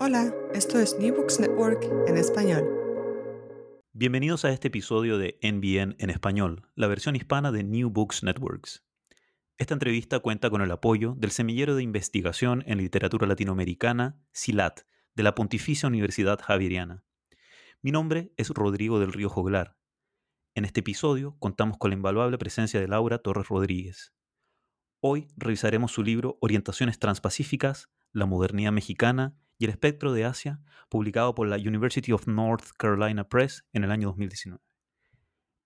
Hola, esto es New Books Network en español. Bienvenidos a este episodio de NBN en español, la versión hispana de New Books Networks. Esta entrevista cuenta con el apoyo del Semillero de Investigación en Literatura Latinoamericana, SILAT, de la Pontificia Universidad Javeriana. Mi nombre es Rodrigo del Río Joglar. En este episodio contamos con la invaluable presencia de Laura Torres Rodríguez. Hoy revisaremos su libro Orientaciones Transpacíficas, la modernidad mexicana y el espectro de Asia, publicado por la University of North Carolina Press en el año 2019.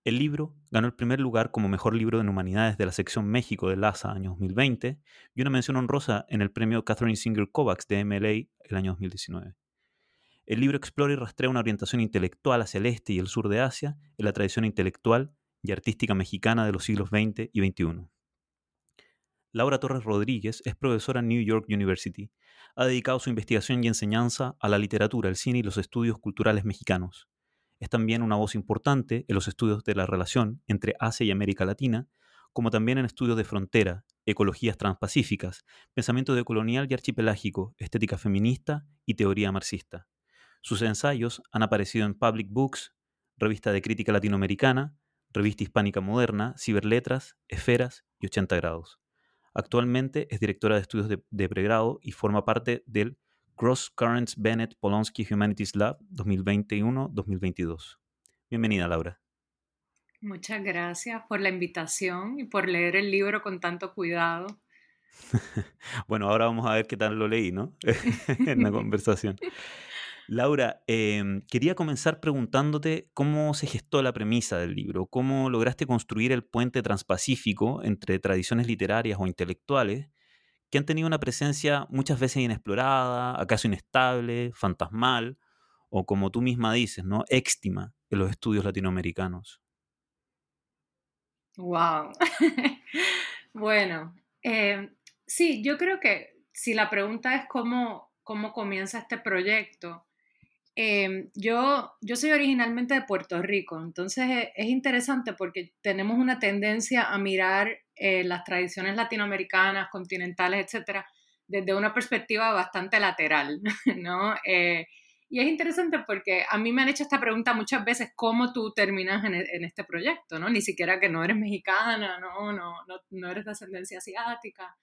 El libro ganó el primer lugar como mejor libro en humanidades de la sección México de LASA año 2020 y una mención honrosa en el premio Catherine Singer Kovacs de MLA el año 2019. El libro explora y rastrea una orientación intelectual hacia el este y el sur de Asia en la tradición intelectual y artística mexicana de los siglos XX y XXI. Laura Torres Rodríguez es profesora en New York University ha dedicado su investigación y enseñanza a la literatura, el cine y los estudios culturales mexicanos. Es también una voz importante en los estudios de la relación entre Asia y América Latina, como también en estudios de frontera, ecologías transpacíficas, pensamiento decolonial y archipelágico, estética feminista y teoría marxista. Sus ensayos han aparecido en Public Books, Revista de Crítica Latinoamericana, Revista Hispánica Moderna, Ciberletras, Esferas y 80 Grados. Actualmente es directora de estudios de, pregrado y forma parte del Cross Currents Bennett Polonsky Humanities Lab 2021-2022. Bienvenida, Laura. Muchas gracias por la invitación y por leer el libro con tanto cuidado. bueno, ahora vamos a ver qué tal lo leí, ¿no? en la conversación. Laura, em, quería comenzar preguntándote cómo se gestó la premisa del libro, cómo lograste construir el puente transpacífico entre tradiciones literarias o intelectuales que han tenido una presencia muchas veces inexplorada, acaso inestable, fantasmal, o como tú misma dices, ¿no? Éxtima en los estudios latinoamericanos. Wow. bueno, em, sí, yo creo que si la pregunta es cómo, cómo comienza este proyecto, Em, yo, yo soy originalmente de Puerto Rico, entonces e, es, interesante porque tenemos una tendencia a mirar eh, las tradiciones latinoamericanas, continentales, etcétera, desde una perspectiva bastante lateral, ¿no? Eh, y es interesante porque a mí me han hecho esta pregunta muchas veces, ¿cómo tú terminas en, en este proyecto? ¿no? Ni siquiera que no eres mexicana, no, no, no, no eres de ascendencia asiática.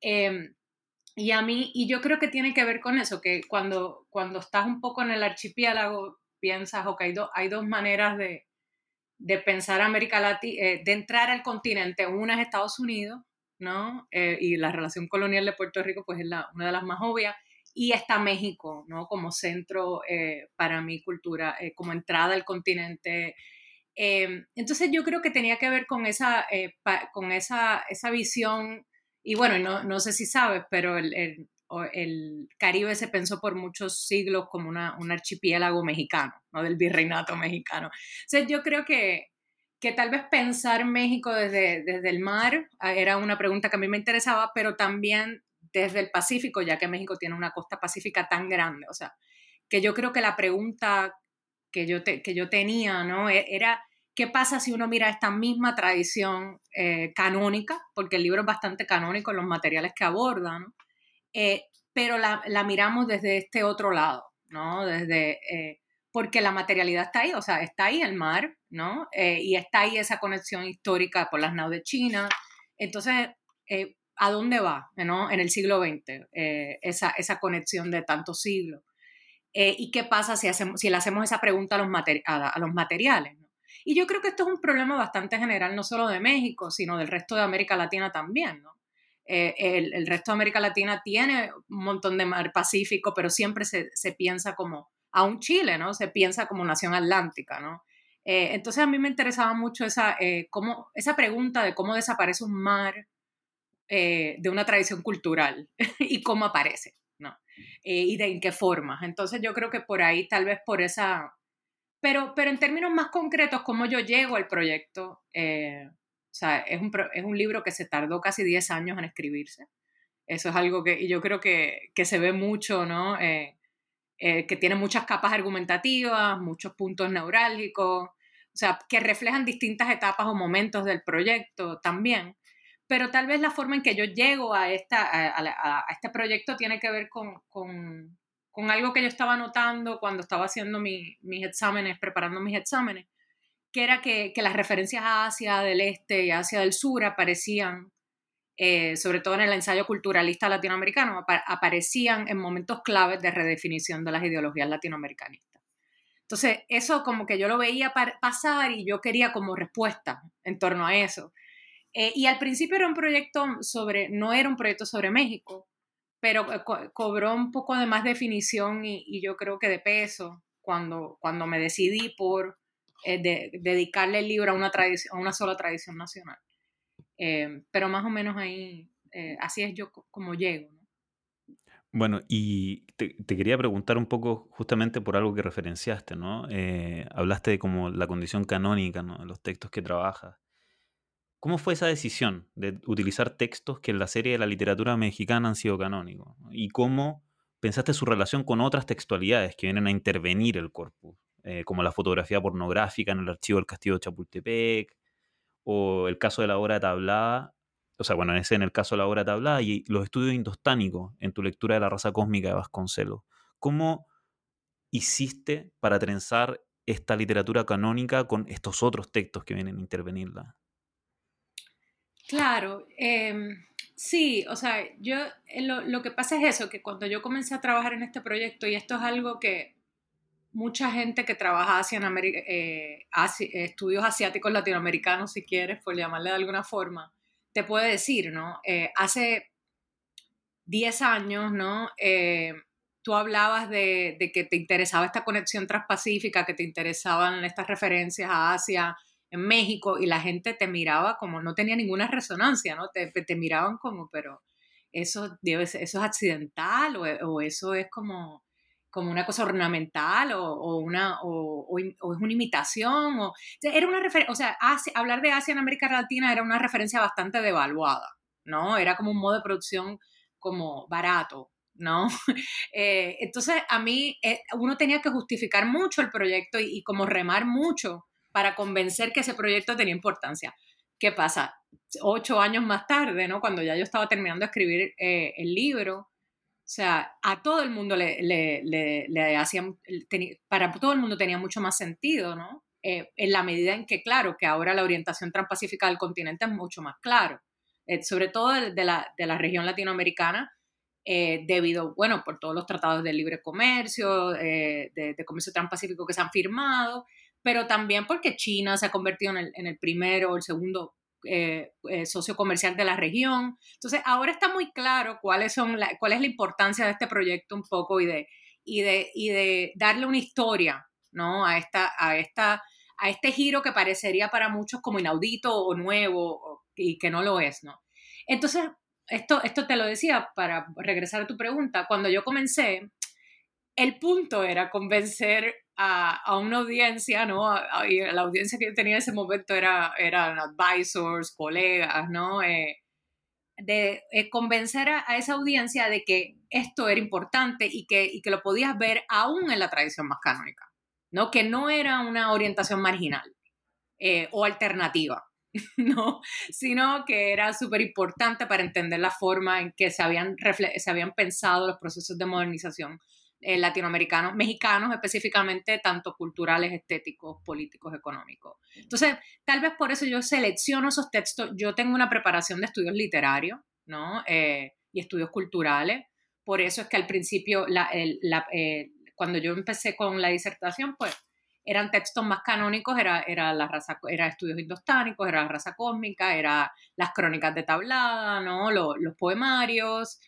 Eh, y a mí, y yo creo que tiene que ver con eso, que cuando, cuando estás un poco en el archipiélago, piensas, ok, hay, hay dos maneras de, de pensar América Latina, eh, de entrar al continente. Una es Estados Unidos, ¿no? Eh, y la relación colonial de Puerto Rico, pues es la, una de las más obvias. Y está México, ¿no? Como centro eh, para mi cultura, como entrada al continente. entonces yo creo que tenía que ver con esa, con esa, esa visión y bueno, no, no sé si sabes, pero el, el, el, Caribe se pensó por muchos siglos como una, un archipiélago mexicano, ¿no? Del virreinato mexicano. O sea, yo creo que, que tal vez pensar México desde, desde el mar ah, era una pregunta que a mí me interesaba, pero también desde el Pacífico, ya que México tiene una costa pacífica tan grande. O sea, que yo creo que la pregunta que yo, que yo tenía, ¿no? E, era qué pasa si uno mira esta misma tradición eh, canónica, porque el libro es bastante canónico en los materiales que aborda, ¿no? Eh, pero la, la, miramos desde este otro lado, ¿no? Desde, eh, porque la materialidad está ahí, o sea, está ahí el mar, ¿no? y está ahí esa conexión histórica por las naves de China. Entonces, ¿a dónde va, ¿no? En el siglo XX, esa, esa conexión de tantos siglos. ¿Y qué pasa si, hacemos, si le hacemos esa pregunta a los, a los materiales? Y yo creo que esto es un problema bastante general, no solo de México, sino del resto de América Latina también, ¿no? Eh, el, resto de América Latina tiene un montón de mar Pacífico, pero siempre se, piensa como, aún Chile, ¿no? Se piensa como nación atlántica, ¿no? Eh, entonces a mí me interesaba mucho esa, eh, cómo, esa pregunta de cómo desaparece un mar de una tradición cultural y cómo aparece, ¿no? y de en qué forma. Entonces yo creo que por ahí, tal vez por esa, pero, pero en términos más concretos, cómo yo llego al proyecto, eh, o sea, es un, es un libro que se tardó casi 10 años en escribirse. Eso es algo que y yo creo que, que se ve mucho, ¿no? Eh, eh, que tiene muchas capas argumentativas, muchos puntos neurálgicos, o sea, que reflejan distintas etapas o momentos del proyecto también. Pero tal vez la forma en que yo llego a, esta, a, a, a este proyecto tiene que ver con, con, con algo que yo estaba notando cuando estaba haciendo mis exámenes, preparando mis exámenes, que era que, las referencias a Asia del Este y Asia del Sur aparecían, eh, sobre todo en el ensayo culturalista latinoamericano, aparecían en momentos claves de redefinición de las ideologías latinoamericanistas. Entonces, eso como que yo lo veía pasar y yo quería como respuesta en torno a eso. Eh, y al principio era un proyecto sobre, no era un proyecto sobre México, pero eh, cobró un poco de más definición y, yo creo que de peso cuando, cuando me decidí por eh, dedicarle el libro a una, a una sola tradición nacional. Eh, pero más o menos ahí, así es yo como llego. Bueno, y te, quería preguntar un poco justamente por algo que referenciaste, ¿no? hablaste de como la condición canónica, ¿no? Los textos que trabajas. ¿Cómo fue esa decisión de utilizar textos que en la serie de la literatura mexicana han sido canónicos? ¿Y cómo pensaste su relación con otras textualidades que vienen a intervenir el corpus? Eh, como la fotografía pornográfica en el archivo del Castillo de Chapultepec, o el caso de la obra tablada, o sea, bueno, ese en el caso de la obra tablada, y los estudios indostánicos en tu lectura de la raza cósmica de Vasconcelos. ¿Cómo hiciste para trenzar esta literatura canónica con estos otros textos que vienen a intervenirla? Claro, em, sí, o sea, yo eh, lo, que pasa es eso, que cuando yo comencé a trabajar en este proyecto, y esto es algo que mucha gente que trabaja hacia en América, eh, estudios asiáticos latinoamericanos, si quieres, por llamarle de alguna forma, te puede decir, ¿no? Eh, hace 10 años, ¿no? tú hablabas de, que te interesaba esta conexión transpacífica, que te interesaban estas referencias a Asia, en México y la gente te miraba como no tenía ninguna resonancia, ¿no? Te, miraban como, pero eso, eso es accidental o, eso es como, como una cosa ornamental o, una, o, es una imitación. O, era una o sea, hablar de Asia en América Latina era una referencia bastante devaluada, ¿no? Era como un modo de producción como barato, ¿no? Eh, entonces, a mí, eh, uno tenía que justificar mucho el proyecto y, como remar mucho para convencer que ese proyecto tenía importancia. ¿Qué pasa? Ocho años más tarde, ¿no? Cuando ya yo estaba terminando de escribir eh, el libro, o sea, a todo el mundo le, le, le, hacían, para todo el mundo tenía mucho más sentido, ¿no? Eh, en la medida en que, claro, que ahora la orientación transpacífica del continente es mucho más claro, eh, sobre todo de, la, de, la, región latinoamericana, debido, bueno, por todos los tratados de libre comercio, de, de, comercio transpacífico que se han firmado, pero también porque China se ha convertido en el, en el primero o el segundo eh, eh, socio comercial de la región. Entonces, ahora está muy claro cuáles son cuál es la importancia de este proyecto un poco y de, y de, y de darle una historia ¿no? a, esta, a, esta, a este giro que parecería para muchos como inaudito o nuevo y que no lo es. ¿no? Entonces, esto, esto te lo decía para regresar a tu pregunta. Cuando yo comencé, el punto era convencer a, una audiencia, ¿no? y la audiencia que yo tenía en ese momento era, eran advisors, colegas, ¿no? Eh, de eh, convencer a, esa audiencia de que esto era importante y que, y que lo podías ver aún en la tradición más canónica, ¿no? Que no era una orientación marginal eh, o alternativa, ¿no? Sino que era súper importante para entender la forma en que se habían, se habían pensado los procesos de modernización eh, latinoamericanos, mexicanos específicamente, tanto culturales, estéticos, políticos, económicos. Entonces, tal vez por eso yo selecciono esos textos. Yo tengo una preparación de estudios literarios, ¿no? Eh, y estudios culturales. Por eso es que al principio, eh, cuando yo empecé con la disertación, pues eran textos más canónicos, era, era, la raza, era estudios indostánicos, era la raza cósmica, era las crónicas de tablada, ¿no? los, poemarios.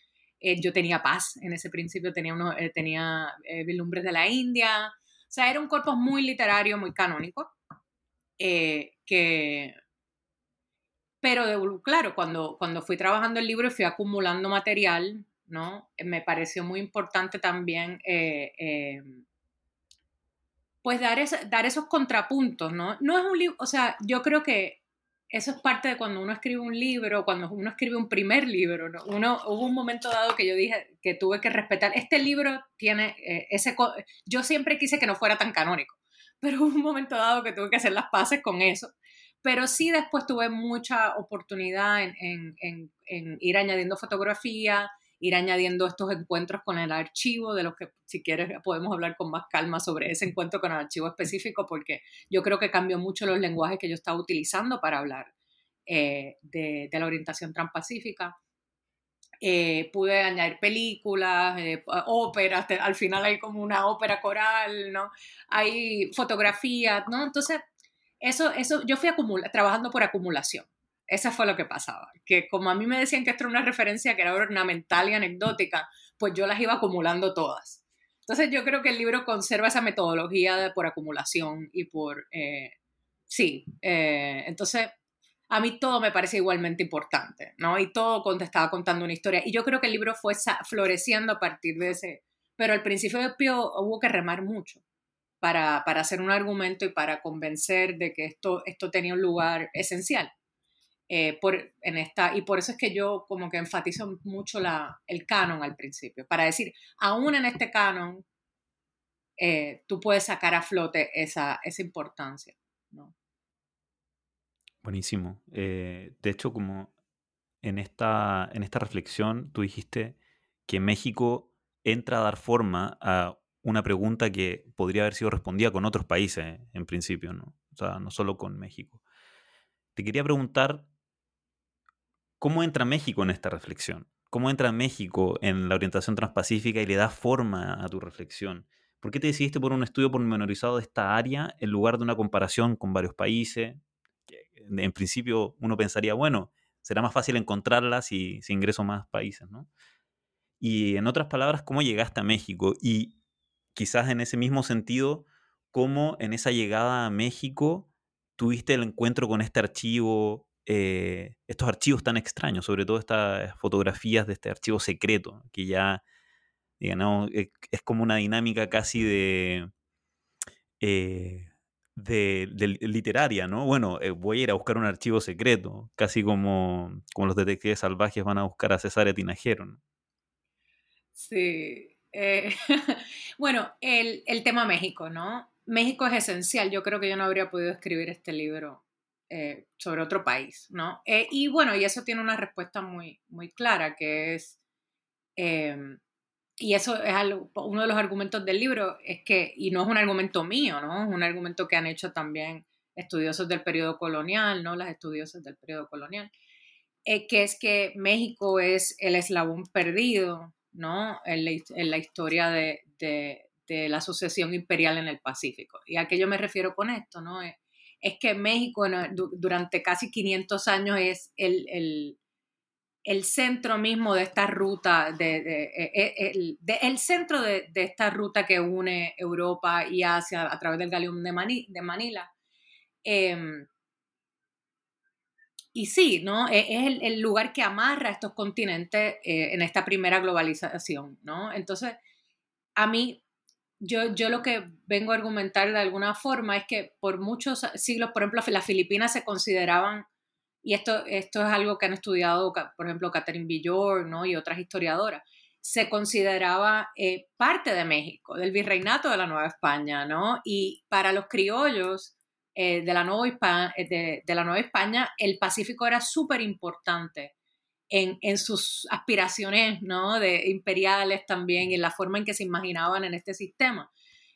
Eh, yo tenía paz en ese principio, tenía, uno, eh, tenía Vilumbres de la India. O sea, era un corpus muy literario, muy canónico, que, pero claro, cuando, cuando fui trabajando el libro y fui acumulando material, ¿no? Me pareció muy importante también eh, eh, pues dar, dar esos contrapuntos, ¿no? No es un libro, o sea, yo creo que eso es parte de cuando uno escribe un libro, cuando uno escribe un primer libro, ¿no? Uno, hubo un momento dado que yo dije que tuve que respetar, este libro tiene eh, ese, yo siempre quise que no fuera tan canónico, pero hubo un momento dado que tuve que hacer las paces con eso pero sí después tuve mucha oportunidad en, ir añadiendo fotografía, ir añadiendo estos encuentros con el archivo, de los que si quieres podemos hablar con más calma sobre ese encuentro con el archivo específico, porque yo creo que cambió mucho los lenguajes que yo estaba utilizando para hablar eh, de, la orientación transpacífica. Eh, pude añadir películas, eh, óperas, al final hay como una ópera coral, ¿no? Hay fotografías, ¿no? Entonces, eso, eso, yo fui trabajando por acumulación. Eso fue lo que pasaba. Que como a mí me decían que esto era una referencia que era ornamental y anecdótica, pues yo las iba acumulando todas. Entonces yo creo que el libro conserva esa metodología de, por acumulación y por... Eh, sí, eh, entonces a mí todo me parece igualmente importante, ¿no? Y todo estaba contando una historia. Y yo creo que el libro fue floreciendo a partir de ese... Pero al principio hubo que remar mucho para, hacer un argumento y para convencer de que esto, esto tenía un lugar esencial. Eh, por, en esta, y por eso es que yo como que enfatizo mucho la, el canon al principio, para decir, aún en este canon, eh, tú puedes sacar a flote esa, esa importancia. Buenísimo. Eh, de hecho, como en esta, en esta reflexión, tú dijiste que México entra a dar forma a una pregunta que podría haber sido respondida con otros países en principio, ¿no? O sea, no solo con México. Te quería preguntar, ¿cómo entra México en esta reflexión? ¿Cómo entra México en la orientación transpacífica y le da forma a tu reflexión? ¿Por qué te decidiste por un estudio pormenorizado de esta área en lugar de una comparación con varios países? En principio uno pensaría, bueno, será más fácil encontrarla si, si ingreso más países, ¿no? Y en otras palabras, ¿cómo llegaste a México? Y quizás en ese mismo sentido, cómo en esa llegada a México tuviste el encuentro con este archivo, eh, estos archivos tan extraños, sobre todo estas fotografías de este archivo secreto, que ya, digamos, e, es, como una dinámica casi de... Eh, de, literaria, ¿no? Bueno, eh, voy a ir a buscar un archivo secreto, casi como, como los detectives salvajes van a buscar a César Tinajero. Sí, bueno, el, tema México, ¿no? México es esencial. Yo creo que yo no habría podido escribir este libro eh, sobre otro país, ¿no? Eh, y bueno, y eso tiene una respuesta muy, muy clara, que es, em, y eso es uno de los argumentos del libro, es que, y no es un argumento mío, ¿no? Es un argumento que han hecho también estudiosos del periodo colonial, ¿no? Las estudiosas del periodo colonial, que es que México es el eslabón perdido ¿no? en, la, historia de, la sucesión imperial en el Pacífico. ¿Y a qué yo me refiero con esto? ¿no? Que México durante casi 500 años es el, centro mismo de esta ruta, de, e, e, el, centro de, esta ruta que une Europa y Asia a través del galeón de, Manila. Em, y sí, ¿no? E-, es, el, lugar que amarra estos continentes eh, en esta primera globalización, ¿no? Entonces, a mí, yo, yo lo que vengo a argumentar de alguna forma es que por muchos siglos, por ejemplo, las Filipinas se consideraban, y esto, esto es algo que han estudiado, por ejemplo, Catherine Villor, ¿no? Y otras historiadoras, se consideraba eh, parte de México, del virreinato de la Nueva España, ¿no? Y para los criollos eh, de, la Nueva España, de, la Nueva España, el Pacífico era súper importante en, en, sus aspiraciones, ¿no? De imperiales también y en la forma en que se imaginaban en este sistema.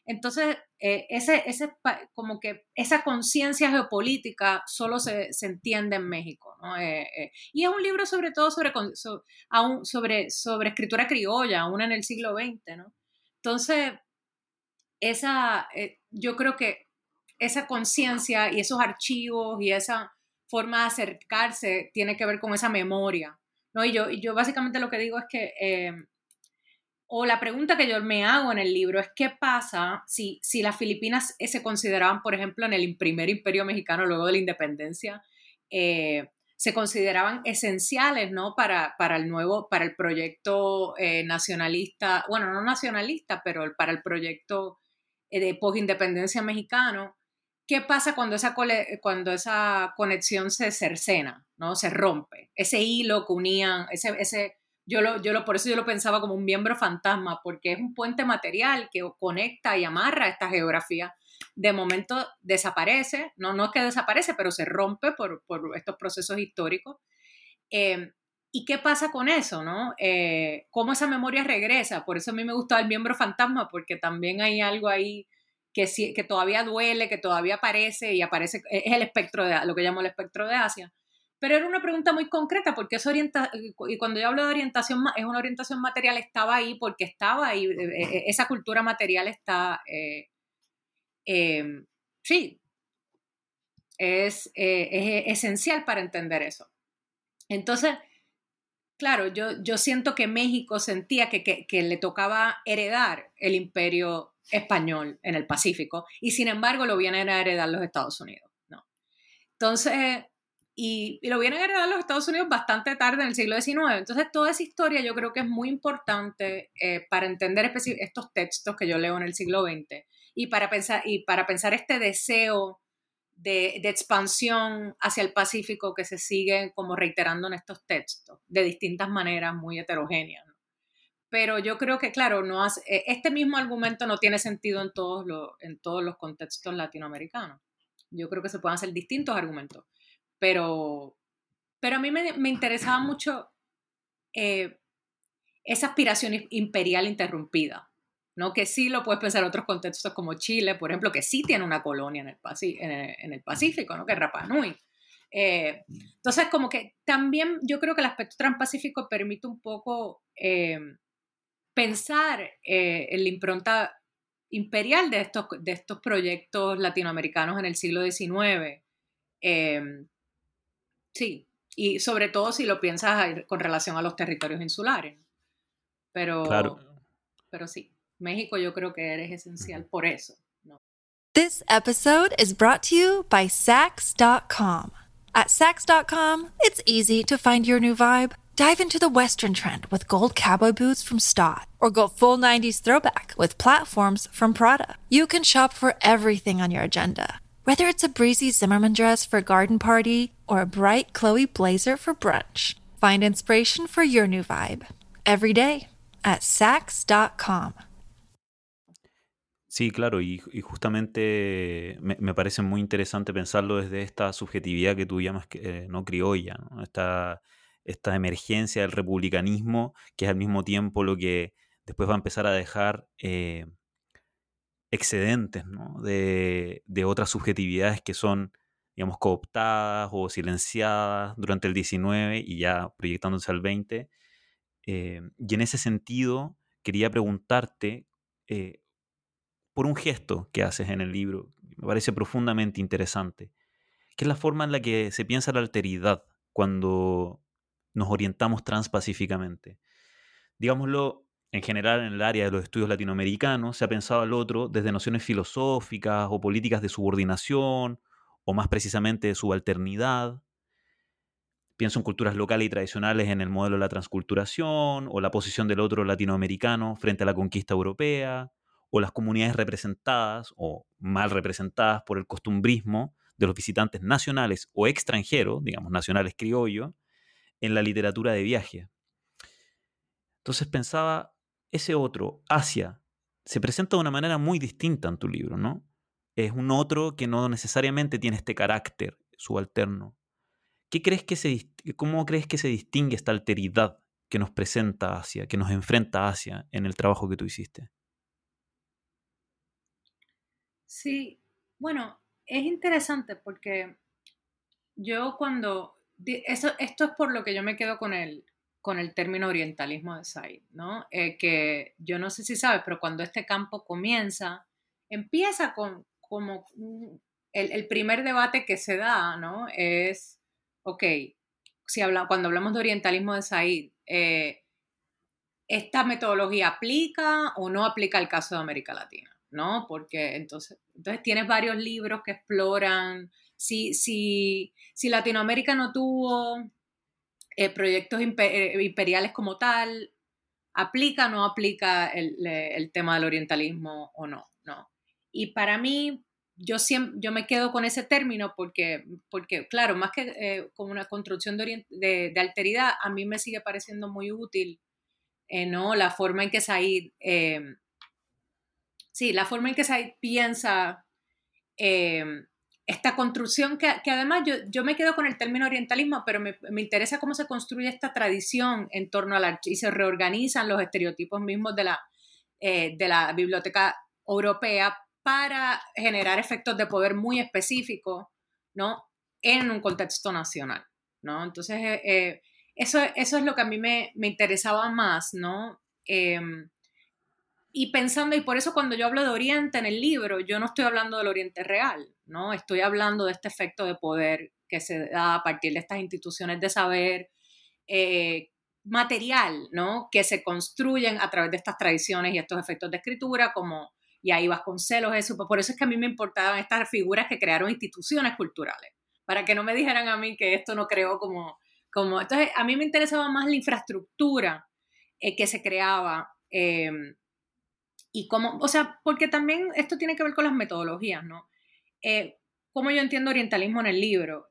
Entonces, eh, ese, ese, como que esa conciencia geopolítica solo se, se, entiende en México. ¿no? Eh, eh, y es un libro sobre todo sobre, sobre, sobre escritura criolla, aún en el siglo XX. ¿no? Entonces, esa, yo creo que esa conciencia y esos archivos y esa forma de acercarse tiene que ver con esa memoria. ¿No? Y, yo, y yo básicamente lo que digo es que o la pregunta que yo me hago en el libro es qué pasa si, si las Filipinas eh, se consideraban, por ejemplo, en el primer imperio mexicano luego de la independencia, eh, se consideraban esenciales ¿no? para, para el nuevo, para el proyecto eh, nacionalista, bueno, no nacionalista, pero para el proyecto de post-independencia mexicano. ¿Qué pasa cuando esa, cuando esa conexión se cercena, ¿no? se rompe? Ese hilo que unían, ese, ese yo lo, yo lo, por eso yo lo pensaba como un miembro fantasma, porque es un puente material que conecta y amarra esta geografía. De momento desaparece, no, no es que desaparece, pero se rompe por, por estos procesos históricos. Eh, ¿Y qué pasa con eso? ¿no? Eh, ¿Cómo esa memoria regresa? Por eso a mí me gusta el miembro fantasma, porque también hay algo ahí que, que todavía duele, que todavía aparece y aparece, es el espectro de lo que llamo el espectro de Asia. Pero era una pregunta muy concreta porque es orienta y cuando yo hablo de orientación, es una orientación material, estaba ahí porque estaba ahí, eh, eh, eh, esa cultura material está, em, sí, es, es, esencial para entender eso. Entonces, claro, yo, yo siento que México sentía que, que le tocaba heredar el imperio español en el Pacífico y sin embargo lo vienen a heredar los Estados Unidos. ¿no? Entonces, y, lo vienen a heredar los Estados Unidos bastante tarde en el siglo XIX. Entonces, toda esa historia yo creo que es muy importante eh, para entender estos textos que yo leo en el siglo XX y para pensar, y para pensar este deseo de, de, expansión hacia el Pacífico que se sigue como reiterando en estos textos, de distintas maneras muy heterogéneas. Pero yo creo que, claro, no hace, e, este mismo argumento no tiene sentido en todos, los, en todos los contextos latinoamericanos. Yo creo que se pueden hacer distintos argumentos pero, pero a mí me, me interesaba mucho eh, esa aspiración imperial interrumpida, ¿no? que sí lo puedes pensar en otros contextos como Chile, por ejemplo, que sí tiene una colonia en el, en el, Pacífico, ¿no? que es Rapa Nui. Eh, entonces, como que también yo creo que el aspecto transpacífico permite un poco eh, pensar en la impronta imperial de estos, de estos proyectos latinoamericanos en el siglo XIX. Sí, y sobre todo si lo piensas con relación a los territorios insulares. Pero, claro. pero sí, México yo creo que eres esencial por eso. ¿no? This episode is brought to you by Sax.com. At Sax.com, it's easy to find your new vibe. Dive into the Western trend with gold cowboy boots from Stott, or go full 90s throwback with platforms from Prada. You can shop for everything on your agenda Whether it's a breezy Zimmerman dress for a garden party or a bright Chloe blazer for brunch, find inspiration for your new vibe every day at Sax.com. Sí, claro, y, y justamente me, me, parece muy interesante pensarlo desde esta subjetividad que tú llamas eh, no criolla, ¿no? Esta, esta emergencia del republicanismo, que es al mismo tiempo lo que después va a empezar a dejar eh, excedentes de, otras subjetividades que son, digamos, cooptadas o silenciadas durante el 19 y ya proyectándose al 20. Eh, y en ese sentido, quería preguntarte eh, por un gesto que haces en el libro, me parece profundamente interesante, que es la forma en la que se piensa la alteridad cuando nos orientamos transpacíficamente. Digámoslo, en general en el área de los estudios latinoamericanos, se ha pensado al otro desde nociones filosóficas o políticas de subordinación, o más precisamente de subalternidad. Pienso en culturas locales y tradicionales en el modelo de la transculturación, o la posición del otro latinoamericano frente a la conquista europea, o las comunidades representadas o mal representadas por el costumbrismo de los visitantes nacionales o extranjeros, digamos nacionales criollos, en la literatura de viaje. Entonces pensaba, ese otro, Asia, se presenta de una manera muy distinta en tu libro, ¿no? Es un otro que no necesariamente tiene este carácter subalterno. ¿Qué crees que se, ¿Cómo crees que se distingue esta alteridad que nos presenta Asia, que nos enfrenta Asia en el trabajo que tú hiciste? Sí, bueno, es interesante porque yo cuando, eso, esto es por lo que yo me quedo con el, con el término orientalismo de Said, ¿no? Eh, que yo no sé si sabes, pero cuando este campo comienza, empieza con como el, el primer debate que se da, ¿no? Es, ok, si habla, cuando hablamos de orientalismo de Said, eh, ¿esta metodología aplica o no aplica al caso de América Latina? ¿No? Porque entonces, entonces tienes varios libros que exploran si, si, si Latinoamérica no tuvo eh, proyectos eh, imperiales como tal, ¿aplica o no aplica el, el, tema del orientalismo o no? ¿no? Y para mí, yo, siempre, yo me quedo con ese término porque, porque claro, más que eh, como una construcción de, de, de, alteridad, a mí me sigue pareciendo muy útil, ¿no? La forma en que Said, sí, la forma en que Said piensa esta construcción que, que además yo, yo, me quedo con el término orientalismo, pero me, me, interesa cómo se construye esta tradición en torno a la... y se reorganizan los estereotipos mismos de la, eh, de la biblioteca europea para generar efectos de poder muy específicos, ¿no? En un contexto nacional, ¿no? Entonces, eh, eh eso, eso es lo que a mí me, me interesaba más, ¿no? Eh, y pensando, y por eso cuando yo hablo de Oriente en el libro, yo no estoy hablando del Oriente real, ¿no? Estoy hablando de este efecto de poder que se da a partir de estas instituciones de saber eh, material, ¿no? Que se construyen a través de estas tradiciones y estos efectos de escritura, como, y ahí celos eso, pues por eso es que a mí me importaban estas figuras que crearon instituciones culturales, para que no me dijeran a mí que esto no creó como, como, entonces a mí me interesaba más la infraestructura eh, que se creaba. Eh, y cómo, o sea, porque también esto tiene que ver con las metodologías, ¿no? Eh, como yo entiendo orientalismo en el libro.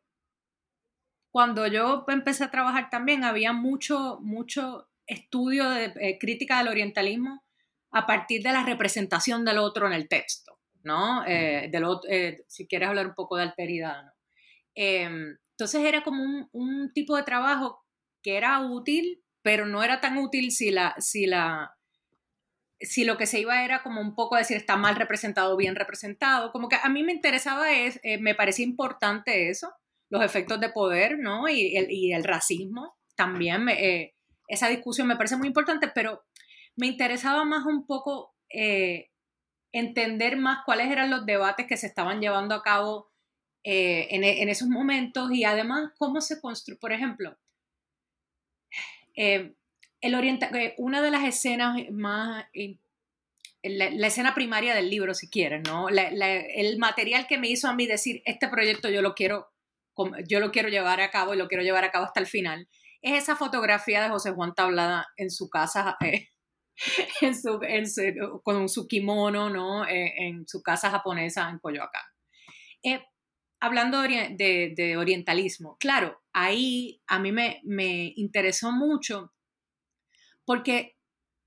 Cuando yo empecé a trabajar también había mucho, mucho estudio de eh, crítica del orientalismo a partir de la representación del otro en el texto, ¿no? Eh, del, si quieres hablar un poco de alteridad, ¿no? Em, entonces era como un, un, tipo de trabajo que era útil, pero no era tan útil si la, si la, si lo que se iba era como un poco decir está mal representado o bien representado, como que a mí me interesaba, es, eh, me parecía importante eso, los efectos de poder, ¿no? Y el, y el racismo también, eh, esa discusión me parece muy importante, pero me interesaba más un poco eh, entender más cuáles eran los debates que se estaban llevando a cabo en, en, esos momentos y además cómo se construye, por ejemplo, el orienta eh, una de las escenas más, la, la, escena primaria del libro, si quieres, ¿no? El material que me hizo a mí decir, este proyecto yo lo quiero, yo lo quiero llevar a cabo y lo quiero llevar a cabo hasta el final, es esa fotografía de José Juan Tablada en su casa, eh, su, con su kimono, ¿no? Eh, en su casa japonesa en Coyoacán. Eh, hablando de, de, de, orientalismo, claro, ahí a mí me, me interesó mucho porque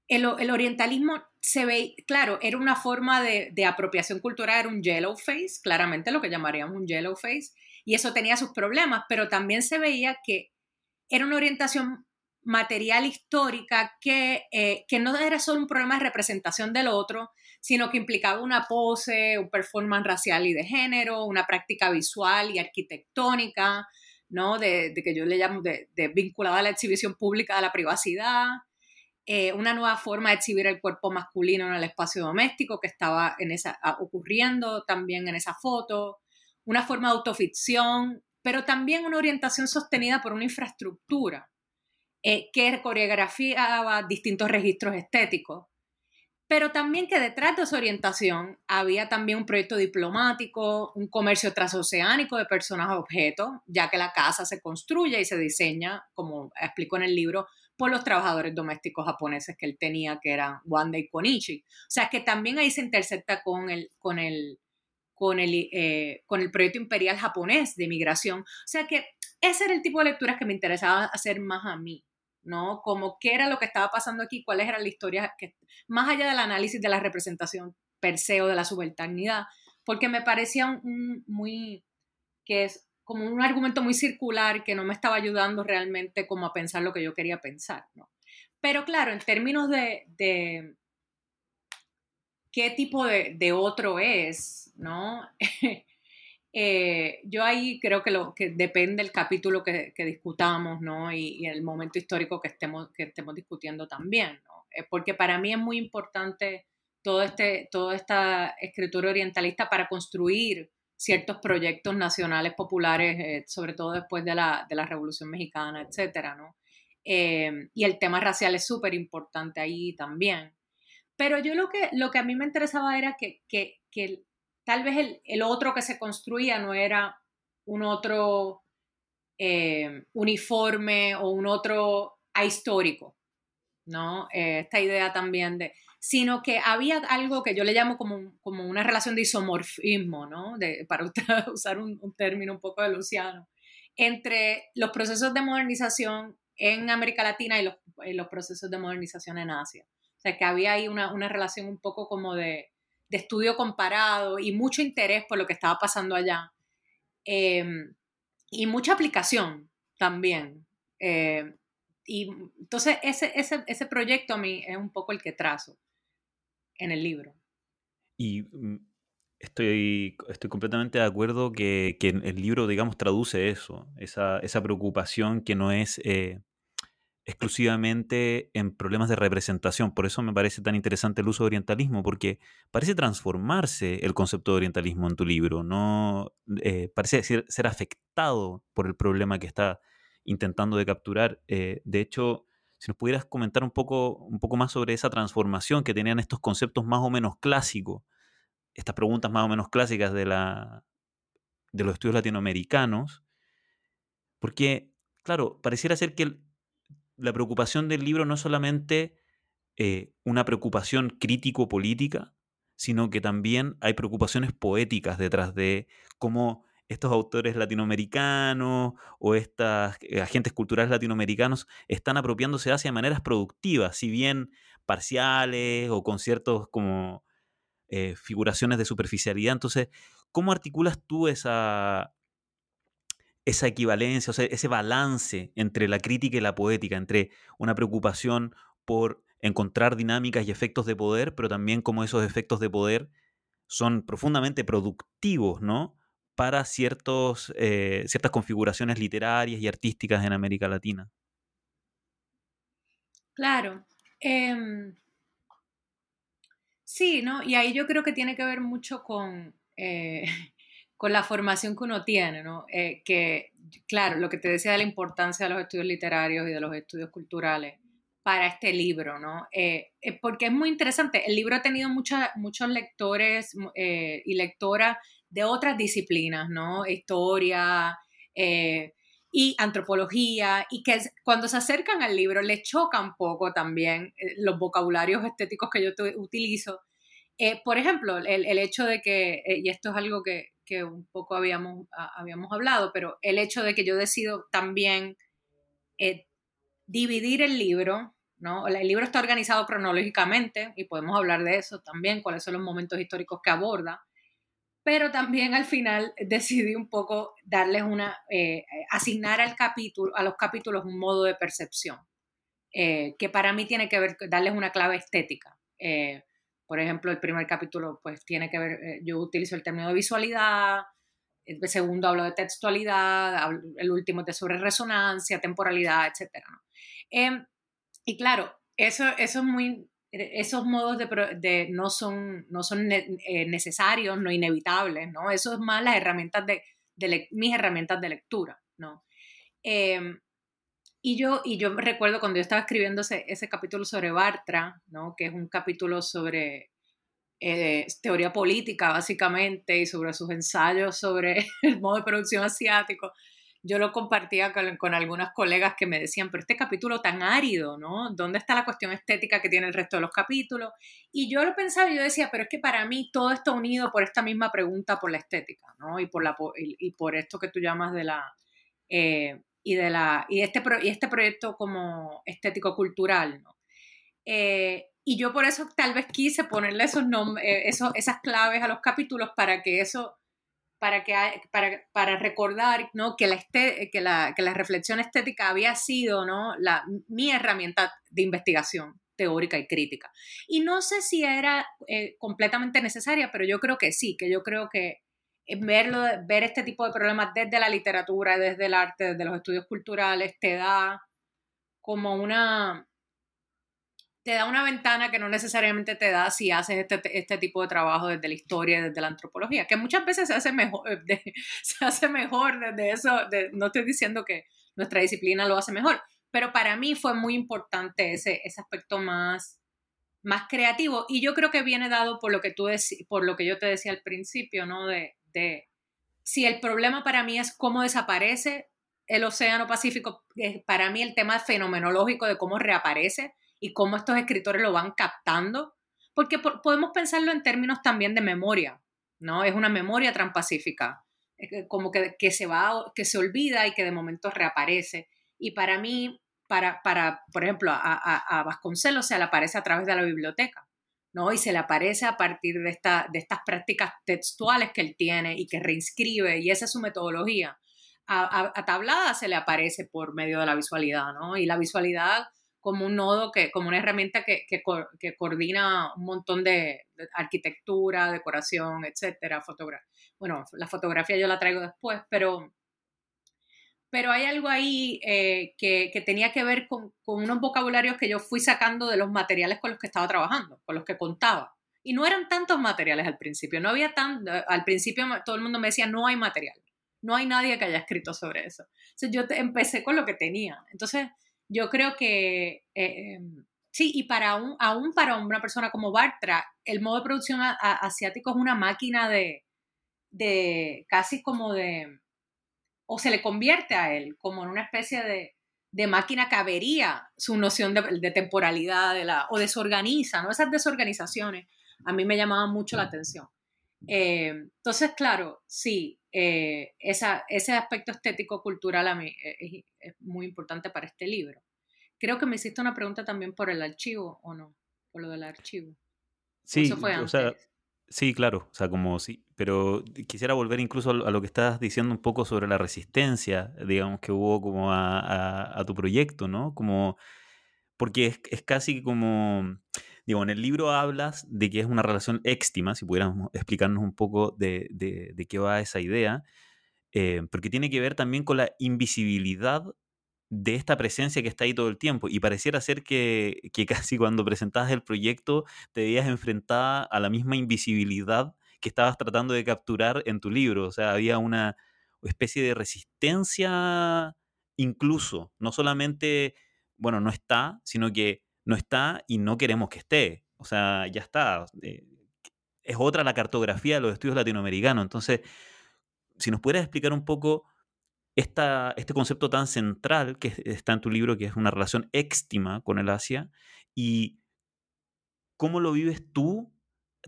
el, el, orientalismo se ve, claro, era una forma de, de, apropiación cultural, era un yellow face, claramente lo que llamaríamos un yellow face, y eso tenía sus problemas, pero también se veía que era una orientación material histórica que, eh, que no era solo un problema de representación del otro, sino que implicaba una pose, un performance racial y de género, una práctica visual y arquitectónica, ¿no? De, de que yo le llamo de, de vinculada a la exhibición pública de la privacidad, eh, una nueva forma de exhibir el cuerpo masculino en el espacio doméstico que estaba en esa, ocurriendo también en esa foto, una forma de autoficción, pero también una orientación sostenida por una infraestructura eh, que coreografiaba distintos registros estéticos, pero también que detrás de esa orientación había también un proyecto diplomático, un comercio transoceánico de personas a objetos, ya que la casa se construye y se diseña, como explico en el libro, por los trabajadores domésticos japoneses que él tenía, que eran Wanda y Konichi. O sea, que también ahí se intersecta con el, con el, con el, eh, con el proyecto imperial japonés de migración. O sea, que ese era el tipo de lecturas que me interesaba hacer más a mí. ¿no? Como qué era lo que estaba pasando aquí, cuáles eran la historia, que, más allá del análisis de la representación per se o de la subalternidad, porque me parecía un, muy, que es como un argumento muy circular que no me estaba ayudando realmente como a pensar lo que yo quería pensar, ¿no? Pero claro, en términos de, de qué tipo de, de, otro es, ¿no? Eh, yo ahí creo que, lo, que depende el capítulo que, que discutamos, ¿no? Y, el momento histórico que estemos, que estemos discutiendo también. Eh, porque para mí es muy importante todo este, toda esta escritura orientalista para construir ciertos proyectos nacionales populares, eh, sobre todo después de la, de la, Revolución Mexicana, etcétera, ¿no? y el tema racial es súper importante ahí también. Pero yo lo que, lo que a mí me interesaba era que, que, que tal vez el, otro que se construía no era un otro eh, uniforme o un otro ahistórico, ¿no? Eh, esta idea también de, sino que había algo que yo le llamo como, como una relación de isomorfismo, ¿no? De, para usar un, término un poco de Luciano, entre los procesos de modernización en América Latina y los, los procesos de modernización en Asia. O sea, que había ahí una, una relación un poco como de, de estudio comparado y mucho interés por lo que estaba pasando allá. Em, y mucha aplicación también. Eh, y entonces ese, ese, ese, proyecto a mí es un poco el que trazo en el libro. Y mm, estoy, estoy completamente de acuerdo que, que el libro, digamos, traduce eso, esa, esa preocupación que no es eh, exclusivamente en problemas de representación. Por eso me parece tan interesante el uso de orientalismo, porque parece transformarse el concepto de orientalismo en tu libro, no eh, parece ser, afectado por el problema que está intentando de capturar. Eh, de hecho, si nos pudieras comentar un poco, un poco más sobre esa transformación que tenían estos conceptos más o menos clásicos, estas preguntas más o menos clásicas de, la, de los estudios latinoamericanos, porque, claro, pareciera ser que la preocupación del libro no es solamente eh, una preocupación crítico-política, sino que también hay preocupaciones poéticas detrás de cómo estos autores latinoamericanos o estos eh, agentes culturales latinoamericanos están apropiándose hacia maneras productivas, si bien parciales o con ciertos como eh, figuraciones de superficialidad. Entonces, ¿cómo articulas tú esa, esa equivalencia, o sea, ese balance entre la crítica y la poética, entre una preocupación por encontrar dinámicas y efectos de poder, pero también como esos efectos de poder son profundamente productivos, ¿no? Para ciertos, eh, ciertas configuraciones literarias y artísticas en América Latina. Claro. Em, sí, ¿no? Y ahí yo creo que tiene que ver mucho con, eh, con la formación que uno tiene, ¿no? Eh, que, claro, lo que te decía de la importancia de los estudios literarios y de los estudios culturales para este libro, ¿no? Porque es muy interesante. El libro ha tenido muchos lectores y lectoras de otras disciplinas, ¿no? Historia y antropología, y que cuando se acercan al libro les choca un poco también los vocabularios estéticos que yo utilizo. por ejemplo, el, el, hecho de que, y esto es algo que, que un poco habíamos, habíamos hablado, pero el hecho de que yo decido también eh, dividir el libro, ¿no? El libro está organizado cronológicamente y podemos hablar de eso también, cuáles son los momentos históricos que aborda, pero también al final decidí un poco darles una, eh, asignar al capítulo, a los capítulos un modo de percepción, eh, que para mí tiene que ver, darles una clave estética. Por ejemplo, el primer capítulo pues tiene que ver, eh, yo utilizo el término de visualidad, el segundo hablo de textualidad, el último de sobre resonancia, temporalidad, etc. Em, y claro, eso, eso es muy, esos modos de, no son, no son eh, necesarios, no inevitables, ¿no? Eso es más las herramientas de, mis herramientas de lectura, ¿no? Em, y yo, y yo recuerdo cuando yo estaba escribiendo ese, ese capítulo sobre Bartra, ¿no? que es un capítulo sobre eh, teoría política, básicamente, y sobre sus ensayos sobre el modo de producción asiático, yo lo compartía con, con, algunas colegas que me decían, pero este capítulo tan árido, ¿no? ¿Dónde está la cuestión estética que tiene el resto de los capítulos? Y yo lo pensaba y yo decía, pero es que para mí todo está unido por esta misma pregunta por la estética, ¿no? Y por, la, y, por esto que tú llamas de la... Eh, y, de la, y, este, y este proyecto como estético-cultural. ¿no? Eh, y yo por eso tal vez quise ponerle esos, eh, esos esas claves a los capítulos para que eso, para, que, para, para recordar ¿no? que, la que, la, que la reflexión estética había sido ¿no? la, mi herramienta de investigación teórica y crítica. Y no sé si era eh, completamente necesaria, pero yo creo que sí, que yo creo que verlo, ver este tipo de problemas desde la literatura, desde el arte, desde los estudios culturales, te da como una, te da una ventana que no necesariamente te da si haces este, este tipo de trabajo desde la historia, desde la antropología, que muchas veces se hace mejor, se hace mejor desde eso, no estoy diciendo que nuestra disciplina lo hace mejor, pero para mí fue muy importante ese, ese aspecto más, más creativo y yo creo que viene dado por lo que tú por lo que yo te decía al principio, ¿no? De, de si el problema para mí es cómo desaparece el Océano Pacífico, para mí el tema fenomenológico de cómo reaparece y cómo estos escritores lo van captando, porque podemos pensarlo en términos también de memoria, ¿no? Es una memoria transpacífica, como que, que, se va, que se olvida y que de momento reaparece. Y para mí, para, para por ejemplo, a, a, Vasconcelos se le aparece a través de la biblioteca, ¿no? Y se le aparece a partir de, esta, de estas prácticas textuales que él tiene y que reinscribe, y esa es su metodología. A, a, Tablada se le aparece por medio de la visualidad, ¿no? Y la visualidad como un nodo, que, como una herramienta que, que, que coordina un montón de, arquitectura, decoración, etcétera, fotografía. Bueno, la fotografía yo la traigo después, pero pero hay algo ahí eh, que, tenía que ver con, unos vocabularios que yo fui sacando de los materiales con los que estaba trabajando, con los que contaba. Y no eran tantos materiales al principio, no había tan, al principio todo el mundo me decía, no hay material, no hay nadie que haya escrito sobre eso. Entonces yo empecé con lo que tenía. Entonces yo creo que, eh, em, sí, y para un, aún para una persona como Bartra, el modo de producción asiático es una máquina de, de casi como de o se le convierte a él como en una especie de, máquina que avería su noción de, temporalidad de la, o desorganiza, ¿no? Esas desorganizaciones a mí me llamaban mucho la atención. Eh, entonces, claro, sí, eh, ese aspecto estético-cultural a mí es, muy importante para este libro. Creo que me hiciste una pregunta también por el archivo, ¿o no? Por lo del archivo. Sí, Eso fue antes. o sea, Sí, claro, o sea, como sí, pero quisiera volver incluso a lo que estás diciendo un poco sobre la resistencia, digamos, que hubo como a, tu proyecto, ¿no? Como, porque es, es, casi como, digo, en el libro hablas de que es una relación éxtima, si pudiéramos explicarnos un poco de, de, qué va esa idea, eh, porque tiene que ver también con la invisibilidad de esta presencia que está ahí todo el tiempo. Y pareciera ser que, casi cuando presentabas el proyecto te veías enfrentada a la misma invisibilidad que estabas tratando de capturar en tu libro. O sea, había una especie de resistencia incluso. No solamente, bueno, no está, sino que no está y no queremos que esté. O sea, ya está. Eh, es otra la cartografía de los estudios latinoamericanos. Entonces, si nos pudieras explicar un poco este concepto tan central que está en tu libro, que es una relación éxtima con el Asia, y cómo lo vives tú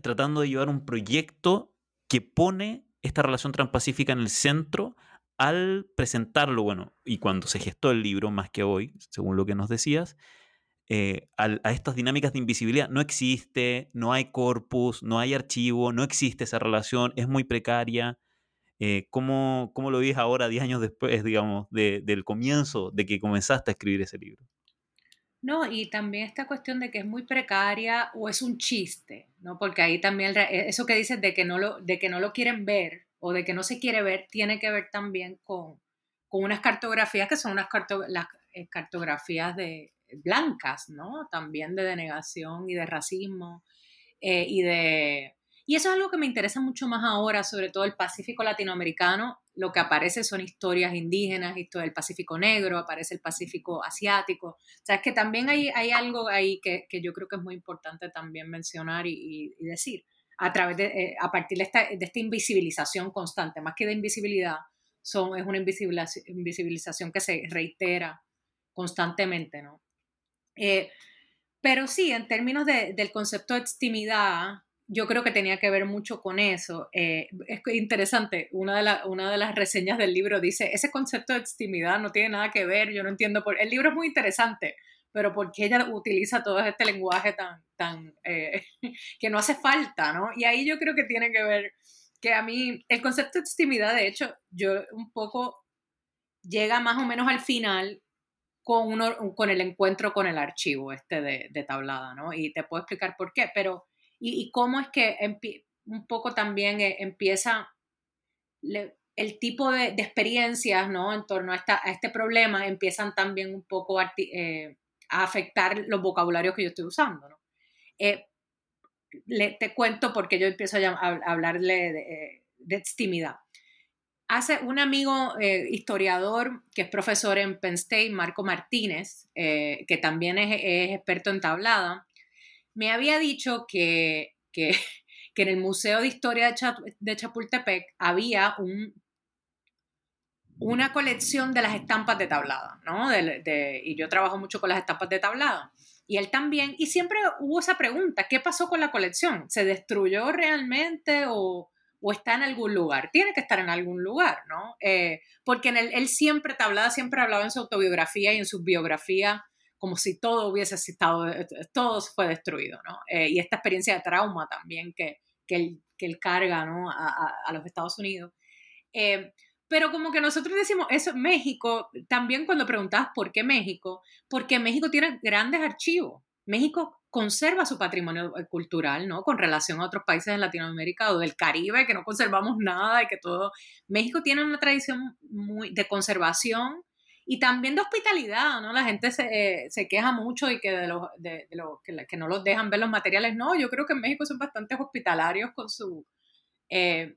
tratando de llevar un proyecto que pone esta relación transpacífica en el centro al presentarlo, bueno, y cuando se gestó el libro, más que hoy, según lo que nos decías, eh, a, estas dinámicas de invisibilidad. No existe, no hay corpus, no hay archivo, no existe esa relación, es muy precaria. Eh, ¿cómo, ¿cómo, lo ves ahora, 10 años después, digamos, del comienzo de que comenzaste a escribir ese libro? No, y también esta cuestión de que es muy precaria o es un chiste, ¿no? Porque ahí también e, eso que dices de que no lo, de que no lo quieren ver o de que no se quiere ver, tiene que ver también con, con unas cartografías que son unas las eh, cartografías de blancas, ¿no? También de denegación y de racismo eh, y de y eso es algo que me interesa mucho más ahora, sobre todo el Pacífico latinoamericano. Lo que aparece son historias indígenas, historia del Pacífico negro, aparece el Pacífico asiático. O sea, es que también hay, hay algo ahí que, que, yo creo que es muy importante también mencionar y, decir. A, través de, eh, a partir de esta, de esta invisibilización constante, más que de invisibilidad, son, es una invisibilización, invisibilización que se reitera constantemente, ¿no? Eh, pero sí, en términos de, del concepto de extimidad, yo creo que tenía que ver mucho con eso. Eh, es interesante, una de, una de las reseñas del libro dice, ese concepto de extimidad no tiene nada que ver, yo no entiendo por... El libro es muy interesante, pero ¿por qué ella utiliza todo este lenguaje tan, tan eh, que no hace falta, ¿no? Y ahí yo creo que tiene que ver que a mí el concepto de extimidad, de hecho, yo un poco llega más o menos al final con, uno, con el encuentro con el archivo este de, de tablada, ¿no? Y te puedo explicar por qué, pero y, cómo es que un poco también eh, empieza el tipo de, experiencias ¿no? en torno a, esta, a, este problema empiezan también un poco a, eh, afectar los vocabularios que yo estoy usando. ¿no? Eh, te cuento porque yo empiezo a, hablarle de, de Hace un amigo historiador que es profesor en Penn State, Marco Martínez, que también es, experto en tablada, me había dicho que, que, en el Museo de Historia de, Chapultepec había un, una colección de las estampas de tablada, ¿no? y yo trabajo mucho con las estampas de tablada. Y él también, y siempre hubo esa pregunta, ¿qué pasó con la colección? ¿Se destruyó realmente o, o está en algún lugar? Tiene que estar en algún lugar, ¿no? Eh, porque él siempre, tablada siempre hablaba en su autobiografía y en su biografía como si todo hubiese estado, eh, todo fue destruido, ¿no? Eh, y esta experiencia de trauma también que, que, él, que él carga, ¿no? A, los Estados Unidos. Pero como que nosotros decimos eso, México, también cuando preguntabas por qué México, porque México tiene grandes archivos. México conserva su patrimonio cultural, ¿no? Con relación a otros países de Latinoamérica o del Caribe, que no conservamos nada y que todo. México tiene una tradición muy de conservación y también de hospitalidad, ¿no? La gente se, se queja mucho y que, de los, de, que, que, no los dejan ver los materiales. No, yo creo que en México son bastante hospitalarios con su... Eh,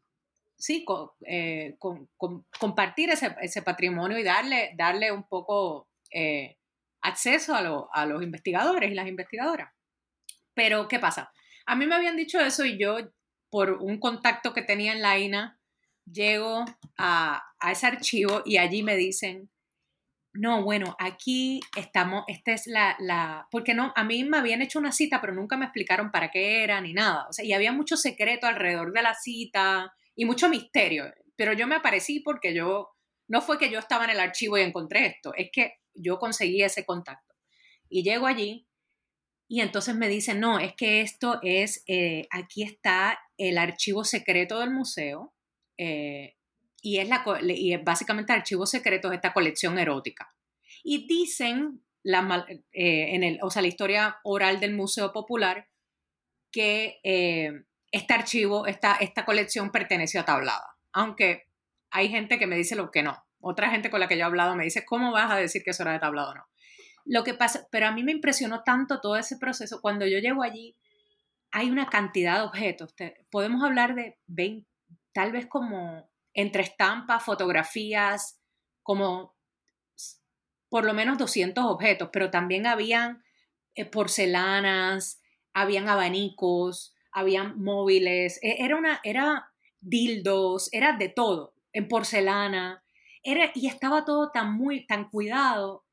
sí, con, eh, con, compartir ese, ese, patrimonio y darle, darle un poco eh, acceso a, los investigadores y las investigadoras. Pero, ¿qué pasa? A mí me habían dicho eso y yo, por un contacto que tenía en la INA, llego a, a ese archivo y allí me dicen no, bueno, aquí estamos, esta es la, la, porque no, a mí me habían hecho una cita, pero nunca me explicaron para qué era ni nada. O sea, y había mucho secreto alrededor de la cita y mucho misterio. Pero yo me aparecí porque yo, no fue que yo estaba en el archivo y encontré esto, es que yo conseguí ese contacto. Y llego allí y entonces me dicen, no, es que esto es, eh, aquí está el archivo secreto del museo. Eh, y es, la, y es básicamente archivos secretos de esta colección erótica. Y dicen, la, eh, en el, o sea, la historia oral del Museo Popular, que este archivo, esta, esta colección perteneció a Tablada. Aunque hay gente que me dice lo que no. Otra gente con la que yo he hablado me dice, ¿cómo vas a decir que eso era de Tablada o no? Lo que pasa, pero a mí me impresionó tanto todo ese proceso. Cuando yo llego allí, hay una cantidad de objetos. Podemos hablar de 20, tal vez como entre estampas, fotografías, como por lo menos 200 objetos, pero también habían eh, porcelanas, habían abanicos, habían móviles, e, era una, era dildos, era de todo, en porcelana, era, y estaba todo tan muy, tan cuidado,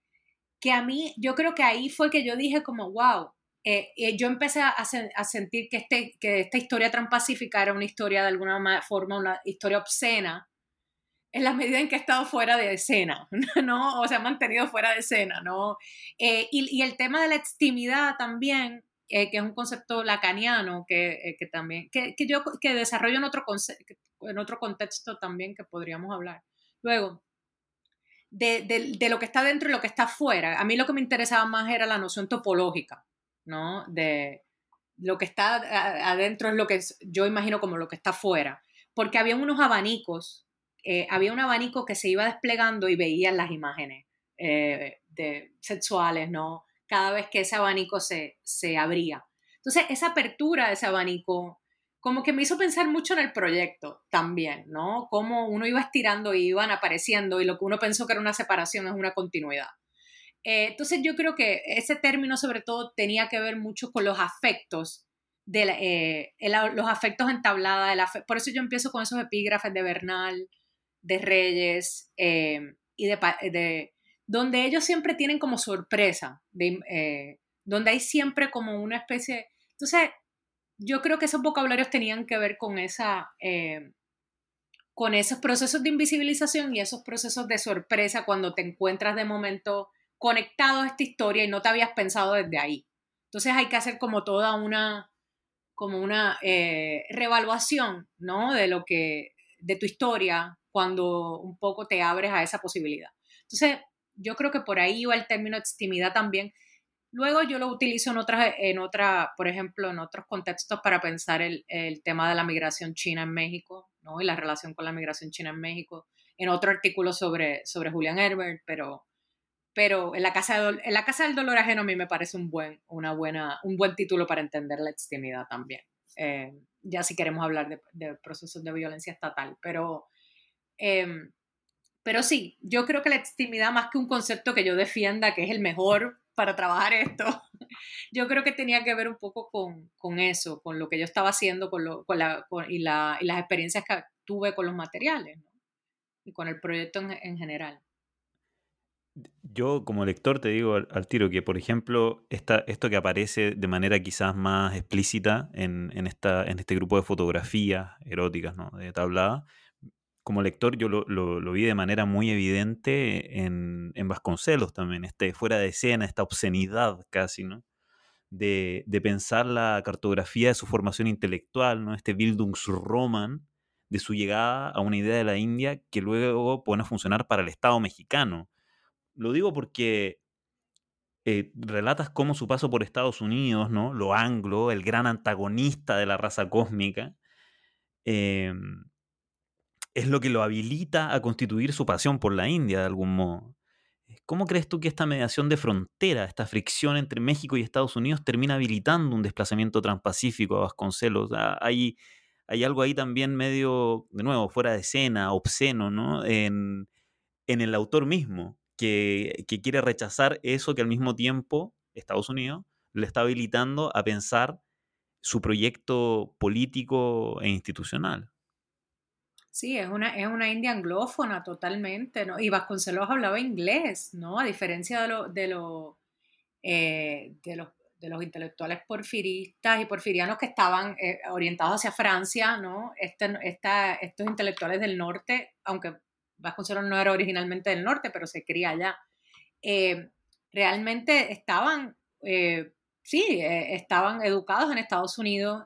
que a mí, yo creo que ahí fue que yo dije como, wow, eh, eh, yo empecé a, a, sentir que, este, que esta historia transpacífica era una historia de alguna forma, una historia obscena, en la medida en que ha estado fuera de escena, ¿no? O se ha mantenido fuera de escena, ¿no? Eh, y, y, el tema de la extimidad también, que es un concepto lacaniano que, que también, que, que, yo que desarrollo en otro, en otro contexto también que podríamos hablar. Luego, de, de, lo que está dentro y lo que está fuera. A mí lo que me interesaba más era la noción topológica. ¿no? De lo que está adentro es lo que yo imagino como lo que está afuera. Porque había unos abanicos, eh, había un abanico que se iba desplegando y veían las imágenes eh, de, sexuales, ¿no? Cada vez que ese abanico se, se abría. Entonces, esa apertura de ese abanico como que me hizo pensar mucho en el proyecto también, ¿no? Cómo uno iba estirando y iban apareciendo y lo que uno pensó que era una separación es una continuidad. Eh, entonces yo creo que ese término sobre todo tenía que ver mucho con los afectos, de eh, los afectos entablados, por eso yo empiezo con esos epígrafes de Bernal, de Reyes, eh, y de, donde ellos siempre tienen como sorpresa, donde hay siempre como una especie, entonces yo creo que esos vocabularios tenían que ver con esa... Eh, con esos procesos de invisibilización y esos procesos de sorpresa cuando te encuentras de momento conectado a esta historia y no te habías pensado desde ahí. Entonces hay que hacer como toda una, como una eh, revaluación, ¿no? De lo que, de tu historia cuando un poco te abres a esa posibilidad. Entonces, yo creo que por ahí va el término extimidad también. Luego yo lo utilizo en otras, en otra, por ejemplo, en otros contextos para pensar el, tema de la migración china en México, ¿no? Y la relación con la migración china en México. En otro artículo sobre, sobre Julian Herbert, pero, pero en la casa en la casa del dolor ajeno a mí me parece un buen, una buena, un buen título para entender la extimidad también. Eh, ya si queremos hablar de, procesos de violencia estatal, pero eh, pero sí, yo creo que la extimidad, más que un concepto que yo defienda, que es el mejor para trabajar esto, yo creo que tenía que ver un poco con, con eso, con lo que yo estaba haciendo con lo, con la, con, y, la, y, las experiencias que tuve con los materiales ¿no? y con el proyecto en, en, general. Yo como lector te digo al, al tiro que, por ejemplo, esta, esto que aparece de manera quizás más explícita en, en, esta, en este grupo de fotografías eróticas, ¿no? de tablada, como lector yo lo, vi de manera muy evidente en, Vasconcelos también, este fuera de escena, esta obscenidad casi, ¿no? De, de, pensar la cartografía de su formación intelectual, ¿no? Este Bildungsroman, de su llegada a una idea de la India que luego pone a funcionar para el Estado mexicano. Lo digo porque eh, relatas cómo su paso por Estados Unidos, ¿no? Lo anglo, el gran antagonista de la raza cósmica, eh, es lo que lo habilita a constituir su pasión por la India de algún modo. ¿Cómo crees tú que esta mediación de frontera, esta fricción entre México y Estados Unidos termina habilitando un desplazamiento transpacífico a Vasconcelos? Hay, hay algo ahí también medio, de nuevo, fuera de escena, obsceno, ¿no? En, en el autor mismo, que, que quiere rechazar eso que al mismo tiempo Estados Unidos le está habilitando a pensar su proyecto político e institucional. Sí, es una, es una india anglófona totalmente, ¿no? Y Vasconcelos hablaba inglés, ¿no? A diferencia de, lo, de, eh, los, de los intelectuales porfiristas y porfirianos que estaban eh, orientados hacia Francia, ¿no? Este, estos intelectuales del norte, aunque Vasconcelos no era originalmente del norte, pero se cría allá, eh, realmente estaban, eh, sí, eh, estaban educados en Estados Unidos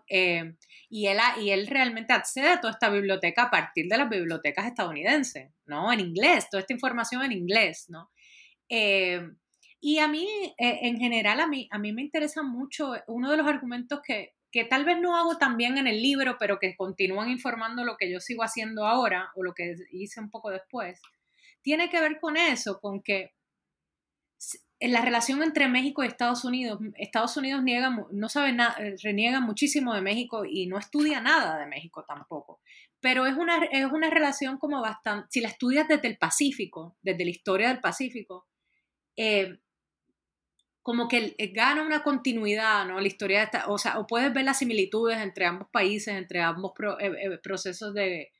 y él, y él realmente accede a toda esta biblioteca a partir de las bibliotecas estadounidenses, ¿no? En inglés, toda esta información en inglés, ¿no? Eh, y a mí, eh, en general, a mí, a mí me interesa mucho uno de los argumentos que, que tal vez no hago también en el libro, pero que continúan informando lo que yo sigo haciendo ahora o lo que hice un poco después, tiene que ver con eso, con que en la relación entre México y Estados Unidos, Estados Unidos niega, no sabe nada, eh, reniega muchísimo de México y no estudia nada de México tampoco. Pero es una, es una relación como bastante, si la estudias desde el Pacífico, desde la historia del Pacífico, eh, como que eh, gana una continuidad, ¿no? La historia de esta, o sea, o puedes ver las similitudes entre ambos países, entre ambos pro, eh, procesos de,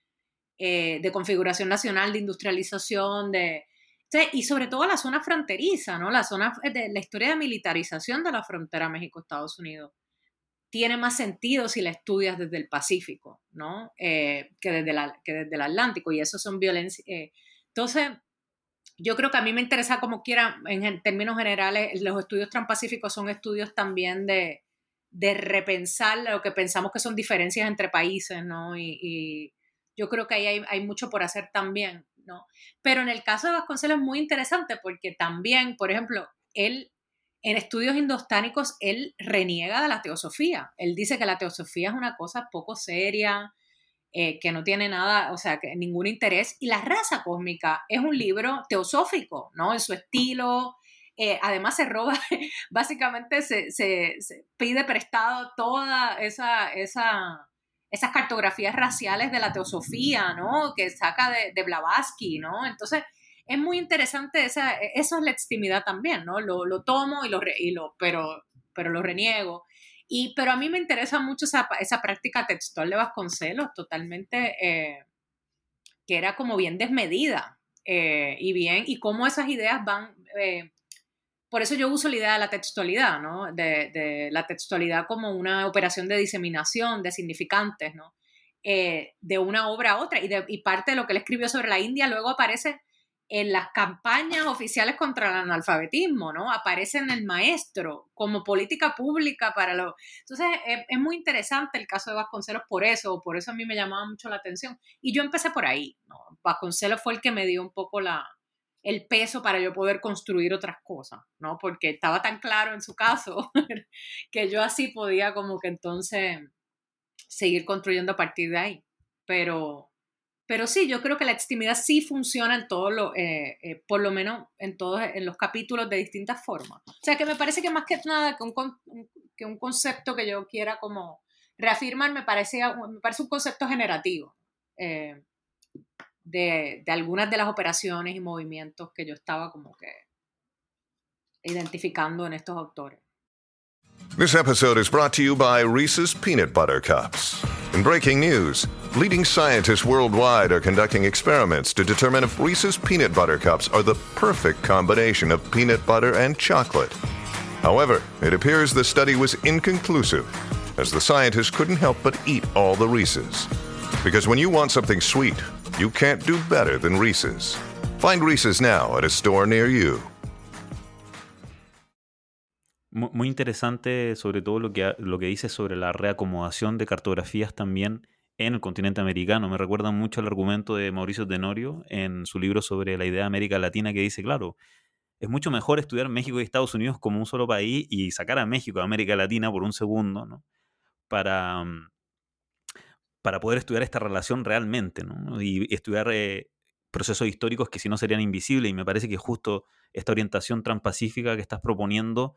de configuración nacional, de industrialización, de, y sobre todo la zona fronteriza, ¿no? La zona de la historia de militarización de la frontera México-Estados Unidos tiene más sentido si la estudias desde el Pacífico, ¿no? Eh, que, desde la, que desde el Atlántico, y eso son violencia. Eh. Entonces, yo creo que a mí me interesa como quiera, en términos generales, los estudios transpacíficos son estudios también de, de repensar lo que pensamos que son diferencias entre países, ¿no? Y, y yo creo que ahí hay, hay mucho por hacer también. Pero en el caso de Vasconcelos es muy interesante porque también, por ejemplo, él en estudios indostánicos, él reniega de la teosofía. Él dice que la teosofía es una cosa poco seria, eh, que no tiene nada, o sea, que ningún interés. Y La raza cósmica es un libro teosófico, ¿no? En su estilo. Eh, además se roba, básicamente se, se, se, pide prestado toda esa, esa, esas cartografías raciales de la teosofía, ¿no? Que saca de, de Blavatsky, ¿no? Entonces, es muy interesante esa, eso es la extimidad también, ¿no? Lo, lo tomo y lo, y lo, pero, pero lo reniego. Y, pero a mí me interesa mucho esa, esa práctica textual de Vasconcelos, totalmente, eh, que era como bien desmedida eh, y bien, y cómo esas ideas van, eh, por eso yo uso la idea de la textualidad, ¿no? De, la textualidad como una operación de diseminación de significantes, ¿no? Eh, de una obra a otra. Y, y parte de lo que él escribió sobre la India luego aparece en las campañas oficiales contra el analfabetismo, ¿no? Aparece en el maestro como política pública para los... Entonces, es, muy interesante el caso de Vasconcelos por eso, por eso a mí me llamaba mucho la atención. Y yo empecé por ahí. Vasconcelos fue el que me dio un poco la, el peso para yo poder construir otras cosas, ¿no? Porque estaba tan claro en su caso que yo así podía como que entonces seguir construyendo a partir de ahí. Pero, pero sí, yo creo que la extimidad sí funciona en todo lo, eh, eh, por lo menos en todos en los capítulos de distintas formas. O sea que me parece que más que nada que un, que un concepto que yo quiera como reafirmar me parece, me parece un concepto generativo eh, de, de algunas de las operaciones y movimientos que yo estaba como que identificando en estos autores. This episode is brought to you by Reese's Peanut Butter Cups. In breaking news, leading scientists worldwide are conducting experiments to determine if Reese's Peanut Butter Cups are the perfect combination of peanut butter and chocolate. However, it appears the study was inconclusive, as the scientists couldn't help but eat all the Reese's. Because when you want something sweet, you can't do better than Reese's. Find Reese's now at a store near you. Muy interesante sobre todo lo que, lo que dice sobre la reacomodación de cartografías también en el continente americano. Me recuerda mucho al argumento de Mauricio Tenorio en su libro sobre la idea de América Latina que dice, claro, es mucho mejor estudiar México y Estados Unidos como un solo país y sacar a México a América Latina por un segundo, ¿no? Para, mm, para poder estudiar esta relación realmente. Y estudiar eh, procesos históricos que si no serían invisibles. Y me parece que justo esta orientación transpacífica que estás proponiendo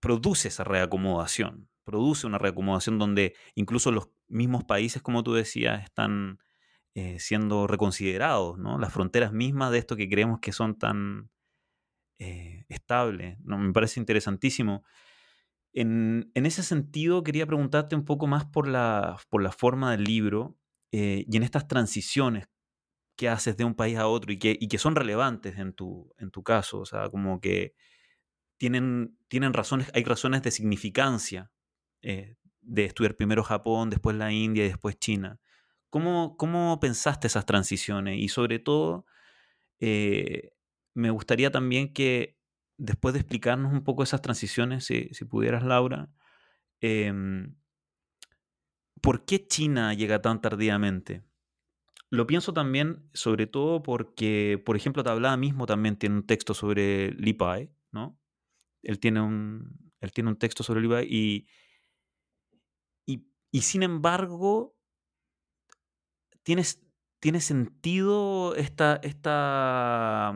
produce esa reacomodación, produce una reacomodación donde incluso los mismos países, como tú decías, están eh, siendo reconsiderados, ¿no? Las fronteras mismas de esto que creemos que son tan eh, estables. Me parece interesantísimo. En, ese sentido, quería preguntarte un poco más por la, por la forma del libro eh, y en estas transiciones que haces de un país a otro y que, y que son relevantes en tu, en tu caso. O sea, como que tienen, tienen razones, hay razones de significancia eh, de estudiar primero Japón, después la India y después China. ¿Cómo, cómo pensaste esas transiciones? Y sobre todo, eh, me gustaría también que después de explicarnos un poco esas transiciones, si, pudieras, Laura, em, ¿por qué China llega tan tardíamente? Lo pienso también, sobre todo porque, por ejemplo, Tablada mismo también tiene un texto sobre Li Pai, ¿no? Él tiene un, él tiene un texto sobre el IVA y, y, sin embargo, tiene, sentido esta, esta,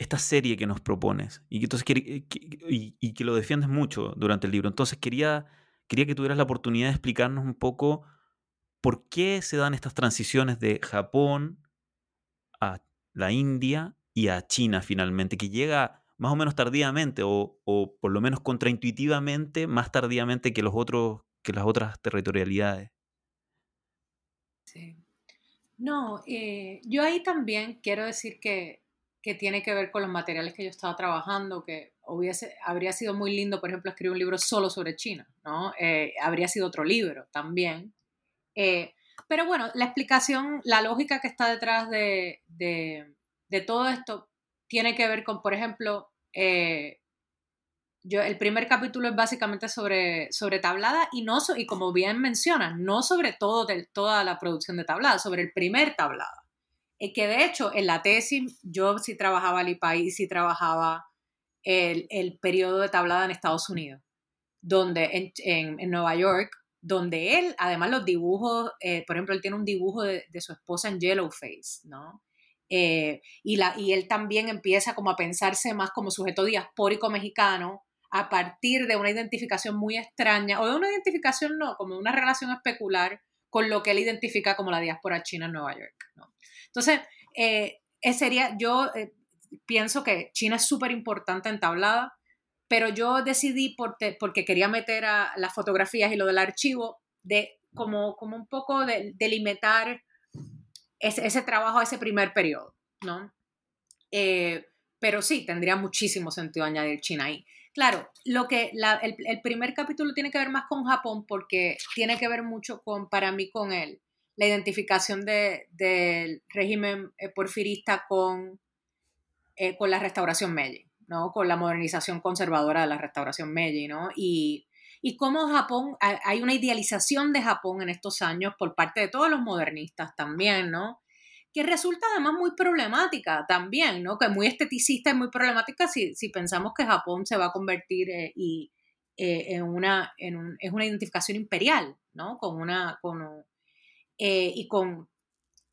esta serie que nos propones y que, entonces, eh, y, que lo defiendes mucho durante el libro. Entonces quería, quería que tuvieras la oportunidad de explicarnos un poco por qué se dan estas transiciones de Japón a la India y a China finalmente, que llega más o menos tardíamente o, por lo menos contraintuitivamente más tardíamente que, los otros, que las otras territorialidades. Sí. No, eh, yo ahí también quiero decir que, tiene que ver con los materiales que yo estaba trabajando, que hubiese, habría sido muy lindo, por ejemplo, escribir un libro solo sobre China, ¿no? Eh, habría sido otro libro también. Eh, pero bueno, la explicación, la lógica que está detrás de, de todo esto tiene que ver con, por ejemplo, eh, yo, el primer capítulo es básicamente sobre, sobre tablada y, no y como bien mencionas, no sobre todo de, toda la producción de tablada, sobre el primer tablada. Y que de hecho en la tesis yo sí trabajaba el IPAI y sí trabajaba el, el periodo de tablada en Estados Unidos, donde en, en, Nueva York, donde él, además los dibujos, eh, por ejemplo, él tiene un dibujo de, de su esposa en Yellowface, ¿no? Eh, y, la, y él también empieza como a pensarse más como sujeto diaspórico mexicano a partir de una identificación muy extraña, o de una identificación no, como una relación especular con lo que él identifica como la diáspora china en Nueva York. ¿no? Entonces, eh, sería, yo eh, pienso que China es súper importante en tablada, pero yo decidí, porque quería meter a las fotografías y lo del archivo, de como, como un poco de, delimitar ese, ese trabajo, ese primer periodo, ¿no? Eh, pero sí, tendría muchísimo sentido añadir China ahí. Claro, lo que el, primer capítulo tiene que ver más con Japón porque tiene que ver mucho con, para mí, con él, la identificación del régimen eh, porfirista con, eh, con la restauración Meiji, ¿no? Con la modernización conservadora de la restauración Meiji, ¿no? Y, y cómo Japón, hay una idealización de Japón en estos años por parte de todos los modernistas también, ¿no? que resulta además muy problemática también, ¿no? Que muy esteticista y muy problemática si, si pensamos que Japón se va a convertir eh, y, eh, en, una, en un, es una identificación imperial, ¿no? Con una, con, eh, y con,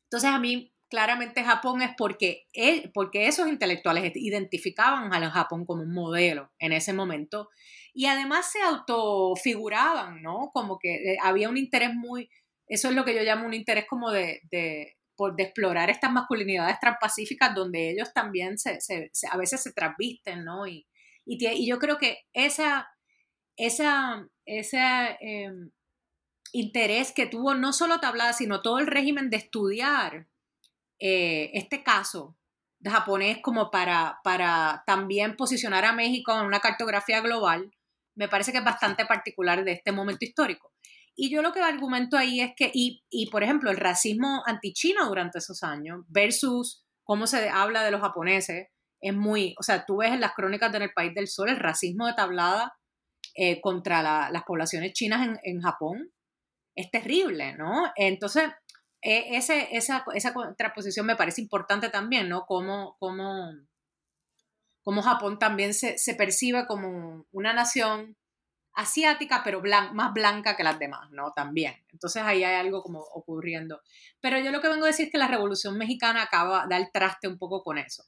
entonces a mí claramente Japón es porque, él, porque esos intelectuales identificaban a Japón como un modelo en ese momento y además se autofiguraban, ¿no? Como que había un interés muy, eso es lo que yo llamo un interés como de por, de explorar estas masculinidades transpacíficas donde ellos también se, se, a veces se transvisten, ¿no? Y, y, y, yo creo que esa, esa, ese em, interés que tuvo no solo Tablada, sino todo el régimen de estudiar eh, este caso de japonés como para, para también posicionar a México en una cartografía global, me parece que es bastante particular de este momento histórico. Y yo lo que argumento ahí es que, y, y por ejemplo, el racismo antichino durante esos años versus cómo se habla de los japoneses, es muy, o sea, tú ves en las crónicas de En el País del Sol el racismo de tablada eh, contra las poblaciones chinas en, en, Japón, es terrible, ¿no? Entonces, e, esa, esa contraposición me parece importante también, ¿no? Cómo, cómo, cómo Japón también se, se percibe como una nación asiática, pero más blanca que las demás, ¿no? También. Entonces ahí hay algo como ocurriendo. Pero yo lo que vengo a decir es que la Revolución Mexicana acaba de dar traste un poco con eso,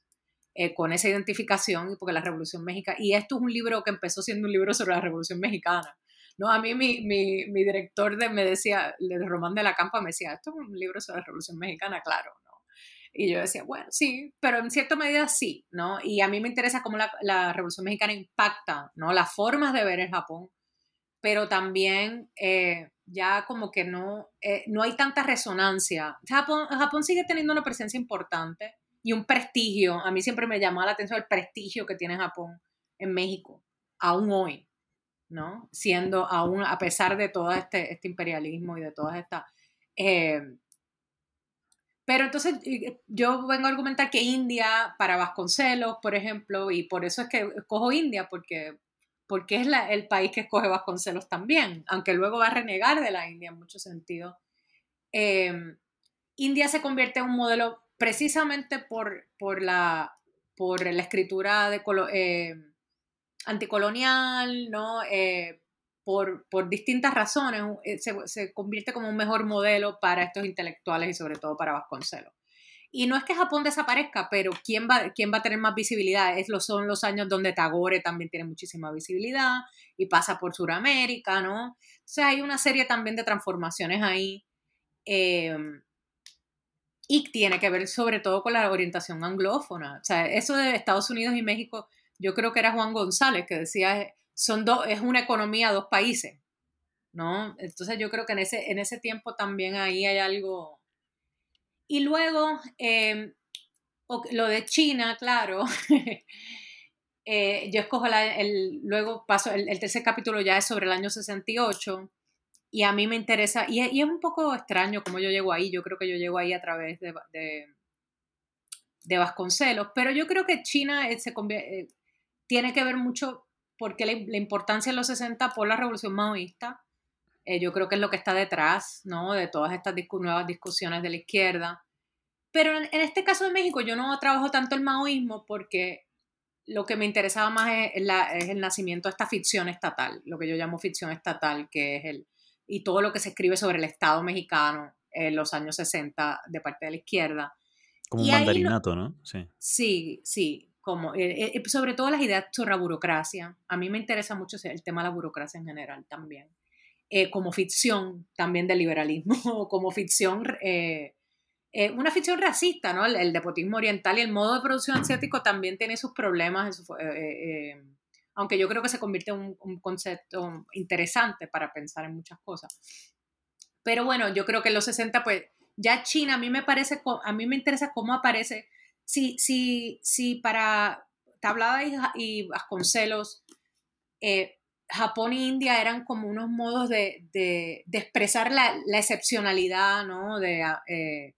eh, con esa identificación, porque la Revolución Mexicana, y esto es un libro que empezó siendo un libro sobre la Revolución Mexicana. No, a mí mi, mi, mi director de, me decía, el Román de la Campa me decía, esto es un libro sobre la Revolución Mexicana, claro, ¿no? Y yo decía, bueno, sí, pero en cierta medida sí, ¿no? Y a mí me interesa cómo la, la Revolución Mexicana impacta, ¿no? Las formas de ver el Japón pero también eh, ya como que no, eh, no hay tanta resonancia. Japón, Japón sigue teniendo una presencia importante y un prestigio. A mí siempre me llamó la atención el prestigio que tiene Japón en México, aún hoy, ¿no? Siendo aún, a pesar de todo este, este imperialismo y de todas estas... Eh, pero entonces yo vengo a argumentar que India, para Vasconcelos, por ejemplo, y por eso es que cojo India, porque porque es el país que escoge Vasconcelos también, aunque luego va a renegar de la India en muchos sentidos. Em, India se convierte en un modelo precisamente por, por, la, por la escritura de, eh, anticolonial, ¿no? Eh, por, por, distintas razones, eh, se, se, convierte como un mejor modelo para estos intelectuales y sobre todo para Vasconcelos. Y no es que Japón desaparezca, pero ¿quién va, quién va a tener más visibilidad? Es son los años donde Tagore también tiene muchísima visibilidad y pasa por Sudamérica, ¿no? Sea, hay una serie también de transformaciones ahí. Em, y tiene que ver sobre todo con la orientación anglófona. O sea, eso de Estados Unidos y México, yo creo que era Juan González que decía, son dos, es una economía, dos países, ¿no? Entonces yo creo que en ese, en ese tiempo también ahí hay algo y luego, em, lo de China, claro. Eh, yo escojo el, luego paso, el, tercer capítulo ya es sobre el año 68 y a mí me interesa, y, es un poco extraño cómo yo llego ahí, yo creo que yo llego ahí a través de, de, Vasconcelos, pero yo creo que China eh, se eh, tiene que ver mucho porque la, la, importancia en los 60 por la revolución maoísta, eh, yo creo que es lo que está detrás, ¿no? De todas estas nuevas discusiones de la izquierda. Pero en, este caso de México yo no trabajo tanto el maoísmo porque lo que me interesaba más es, el nacimiento de esta ficción estatal, lo que yo llamo ficción estatal, que es el, y todo lo que se escribe sobre el Estado mexicano en los años 60 de parte de la izquierda. Como un mandarinato, ¿no? Sí, sí, sí como, eh, eh, sobre todo las ideas sobre la burocracia. A mí me interesa mucho el tema de la burocracia en general también. Eh, como ficción también del liberalismo, como ficción, eh, eh, una ficción racista, ¿no? El, el, depotismo oriental y el modo de producción asiático también tiene sus problemas, aunque yo creo que se convierte en un, concepto interesante para pensar en muchas cosas. Pero bueno, yo creo que en los 60, pues ya China, a mí me parece, a mí me interesa cómo aparece, si, si, si para Tablada y, y Vasconcelos, eh, Japón e India eran como unos modos de, de, expresar la, excepcionalidad ¿no? de, eh,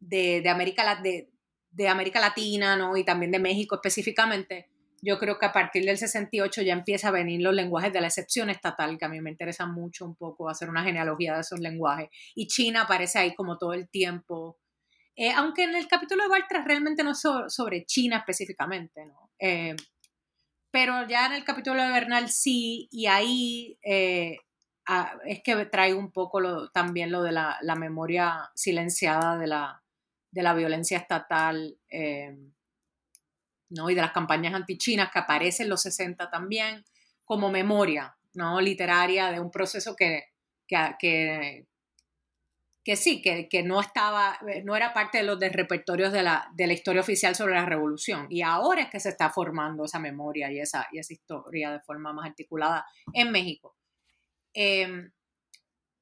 de, de, América, de, de América Latina ¿no? y también de México específicamente. Yo creo que a partir del 68 ya empieza a venir los lenguajes de la excepción estatal, que a mí me interesa mucho un poco hacer una genealogía de esos lenguajes. Y China aparece ahí como todo el tiempo. Eh, aunque en el capítulo de Bartra realmente no es sobre China específicamente, ¿no? Eh, pero ya en el capítulo de Bernal sí, y ahí eh, es que traigo un poco también lo de la, memoria silenciada de la, de la violencia estatal ¿no? y de las campañas antichinas que aparecen en los 60 también como memoria ¿no? literaria de un proceso que, que, que sí, que, que, no estaba, eh, no era parte de los repertorios de la, de la, historia oficial sobre la revolución. Y ahora es que se está formando esa memoria y esa, y esa historia de forma más articulada en México. Em,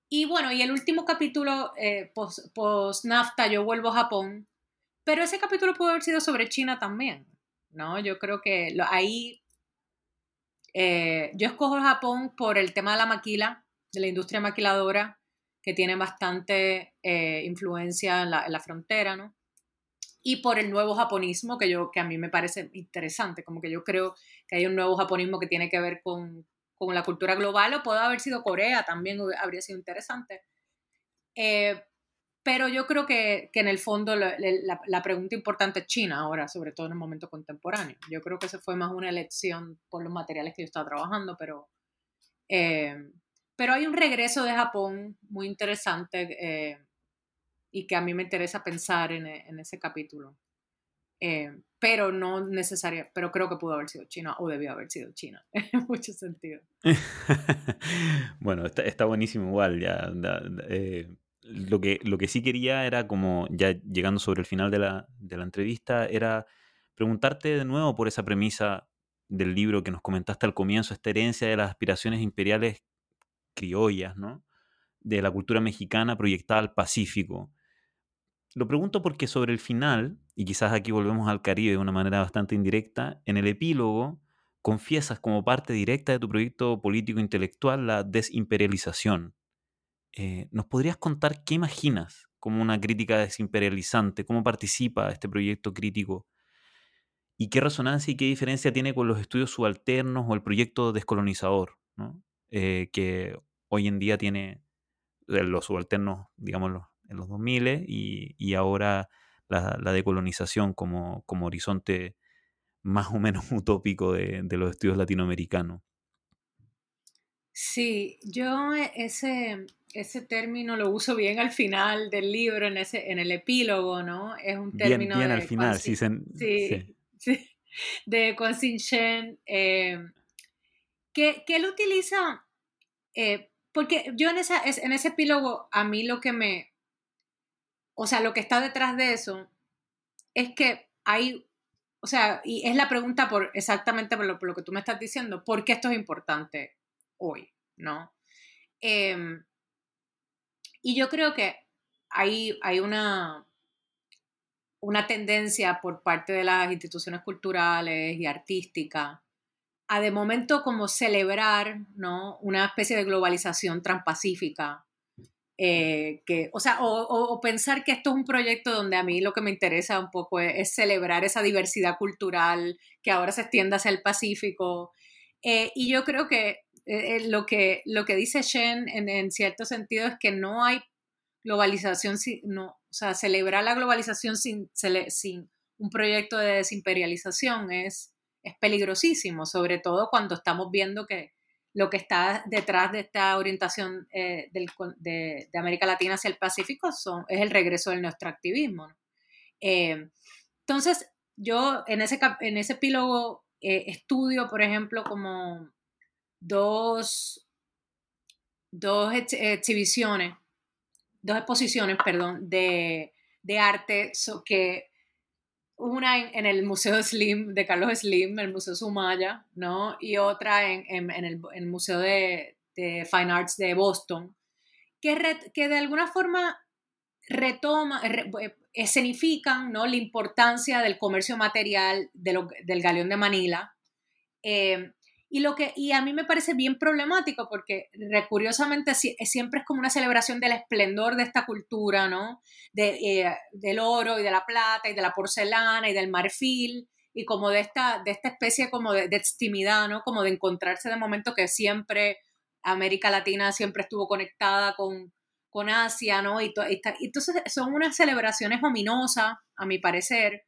y bueno, y el último capítulo, eh, post-NAFTA, yo vuelvo a Japón, pero ese capítulo pudo haber sido sobre China también, ¿no? Yo creo que ahí, eh, yo escojo Japón por el tema de la maquila, de la industria maquiladora, que tiene bastante eh, influencia en la, frontera, ¿no? Y por el nuevo japonismo, que, yo, que a mí me parece interesante, como que yo creo que hay un nuevo japonismo que tiene que ver con, con la cultura global, o puede haber sido Corea, también habría sido interesante. Eh, pero yo creo que, que en el fondo la, la, pregunta importante es China ahora, sobre todo en el momento contemporáneo. Yo creo que se fue más una elección por los materiales que yo estaba trabajando, pero eh, pero hay un regreso de Japón muy interesante eh, y que a mí me interesa pensar en, en ese capítulo. Eh, pero no necesaria, pero creo que pudo haber sido China o debió haber sido China, en mucho sentido. bueno, está, está, buenísimo igual, ya. Eh, lo, que, lo que sí quería era como, ya llegando sobre el final de la, de la entrevista, era preguntarte de nuevo por esa premisa del libro que nos comentaste al comienzo, esta herencia de las aspiraciones imperiales criollas, ¿no? De la cultura mexicana proyectada al Pacífico. Lo pregunto porque sobre el final, y quizás aquí volvemos al Caribe de una manera bastante indirecta, en el epílogo confiesas como parte directa de tu proyecto político-intelectual la desimperialización. Eh, ¿Nos podrías contar qué imaginas como una crítica desimperializante? ¿Cómo participa este proyecto crítico? ¿Y qué resonancia y qué diferencia tiene con los estudios subalternos o el proyecto descolonizador? ¿no? Eh, que hoy en día tiene eh, los subalternos, digamos, en los 2000 y, y ahora la, la, decolonización como, como horizonte más o menos utópico de, de, los estudios latinoamericanos. Sí, yo e, ese, ese término lo uso bien al final del libro, en, ese, en el epílogo, ¿no? Es un término bien, bien al final, sí, sí, sí, sí, de eh, que, que él utiliza eh, porque yo en, esa, en ese epílogo, a mí lo que me, o sea, lo que está detrás de eso es que hay, o sea, y es la pregunta por exactamente por lo, que tú me estás diciendo, ¿por qué esto es importante hoy? ¿No? Em, y yo creo que hay, hay una, una tendencia por parte de las instituciones culturales y artísticas a de momento como celebrar ¿no? una especie de globalización transpacífica. Eh, que, o sea, o, pensar que esto es un proyecto donde a mí lo que me interesa un poco es, celebrar esa diversidad cultural que ahora se extiende hacia el Pacífico. Eh, y yo creo que, eh, lo que lo que dice Shen en, cierto sentido es que no hay globalización, no, o sea, celebrar la globalización sin, sin un proyecto de desimperialización es es peligrosísimo, sobre todo cuando estamos viendo que lo que está detrás de esta orientación eh, de, América Latina hacia el Pacífico son, es el regreso del extractivismo. Eh, entonces, yo en ese, en ese epílogo eh, estudio, por ejemplo, como dos, dos exhibiciones, dos exposiciones, perdón, de, de arte que una en, el Museo Slim, de Carlos Slim, el Museo Sumaya, ¿no? Y otra en, en, el, Museo de, de, Fine Arts de Boston, que, que de alguna forma retoma, escenifican ¿no? la importancia del comercio material del galeón de Manila. Eh, y, lo que, y a mí me parece bien problemático porque curiosamente siempre es como una celebración del esplendor de esta cultura, ¿no? De, eh, del oro y de la plata y de la porcelana y del marfil y como de esta, de esta especie como de, de extimidad, ¿no? Como de encontrarse de momento que siempre América Latina siempre estuvo conectada con, con Asia, ¿no? Y, entonces son unas celebraciones ominosas, a mi parecer,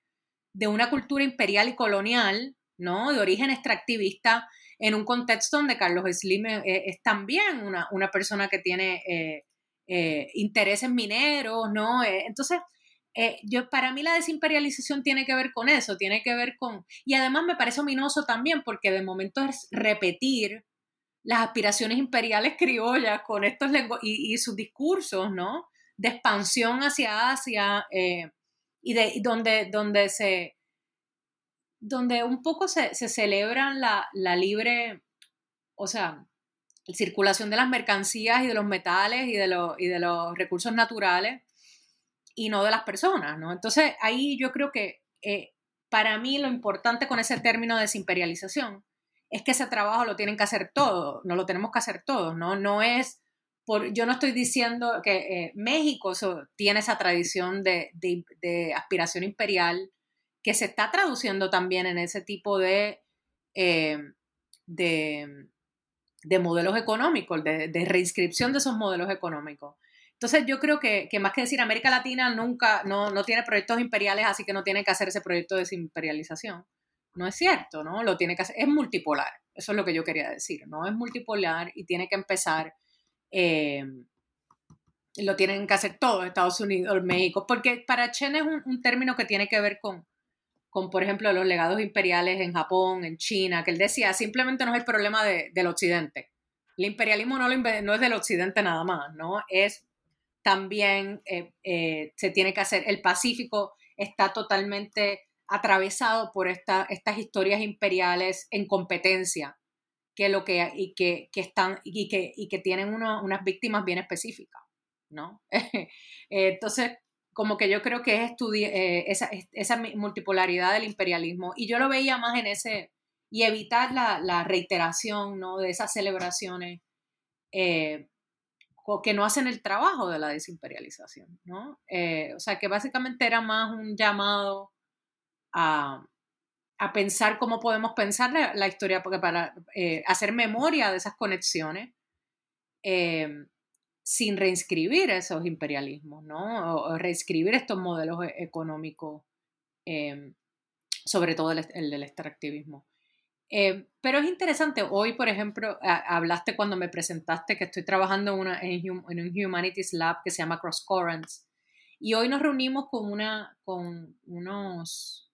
de una cultura imperial y colonial, ¿no? De origen extractivista en un contexto donde Carlos Slim es, también una, persona que tiene eh, eh, intereses mineros, ¿no? Eh, entonces, yo, para mí la desimperialización tiene que ver con eso, tiene que ver con... Y además me parece ominoso también porque de momento es repetir las aspiraciones imperiales criollas con estos y, y, sus discursos, ¿no? De expansión hacia Asia y de donde, donde se donde un poco se, se celebran la, libre, o sea, la circulación de las mercancías y de los metales y de, y de los recursos naturales y no de las personas, ¿no? Entonces ahí yo creo que eh, para mí lo importante con ese término de desimperialización es que ese trabajo lo tienen que hacer todos, no lo tenemos que hacer todos, ¿no? No es, por, yo no estoy diciendo que eh, México tiene esa tradición de, de aspiración imperial, que se está traduciendo también en ese tipo de, eh, de, modelos económicos, de, reinscripción de esos modelos económicos. Entonces yo creo que, más que decir América Latina nunca, no, no, tiene proyectos imperiales, así que no tiene que hacer ese proyecto de desimperialización. No es cierto, ¿no? Lo tiene que hacer, es multipolar, eso es lo que yo quería decir, ¿no? Es multipolar y tiene que empezar, eh, lo tienen que hacer todos, Estados Unidos, México, porque para Chen es un término que tiene que ver con, con, por ejemplo, los legados imperiales en Japón, en China, que él decía, simplemente no es el problema del occidente. El imperialismo no, no, es del occidente nada más, ¿no? Es también, eh, eh, se tiene que hacer, el Pacífico está totalmente atravesado por esta, estas historias imperiales en competencia, que lo que, y que, que están, y que, y que tienen unas víctimas bien específicas, ¿no? Entonces, como que yo creo que es eh, esa, esa, multipolaridad del imperialismo. Y yo lo veía más en ese, y evitar la, reiteración ¿no? de esas celebraciones eh, que no hacen el trabajo de la desimperialización. ¿no? Eh, o sea, que básicamente era más un llamado a, a pensar cómo podemos pensar la, historia, porque para hacer memoria de esas conexiones sin reinscribir esos imperialismos, ¿no? O, reescribir estos modelos e, económicos, em, sobre todo el, del extractivismo. Em, pero es interesante, hoy, por ejemplo, hablaste cuando me presentaste que estoy trabajando en, un Humanities Lab que se llama Cross Currents, y hoy nos reunimos con, una, con unos,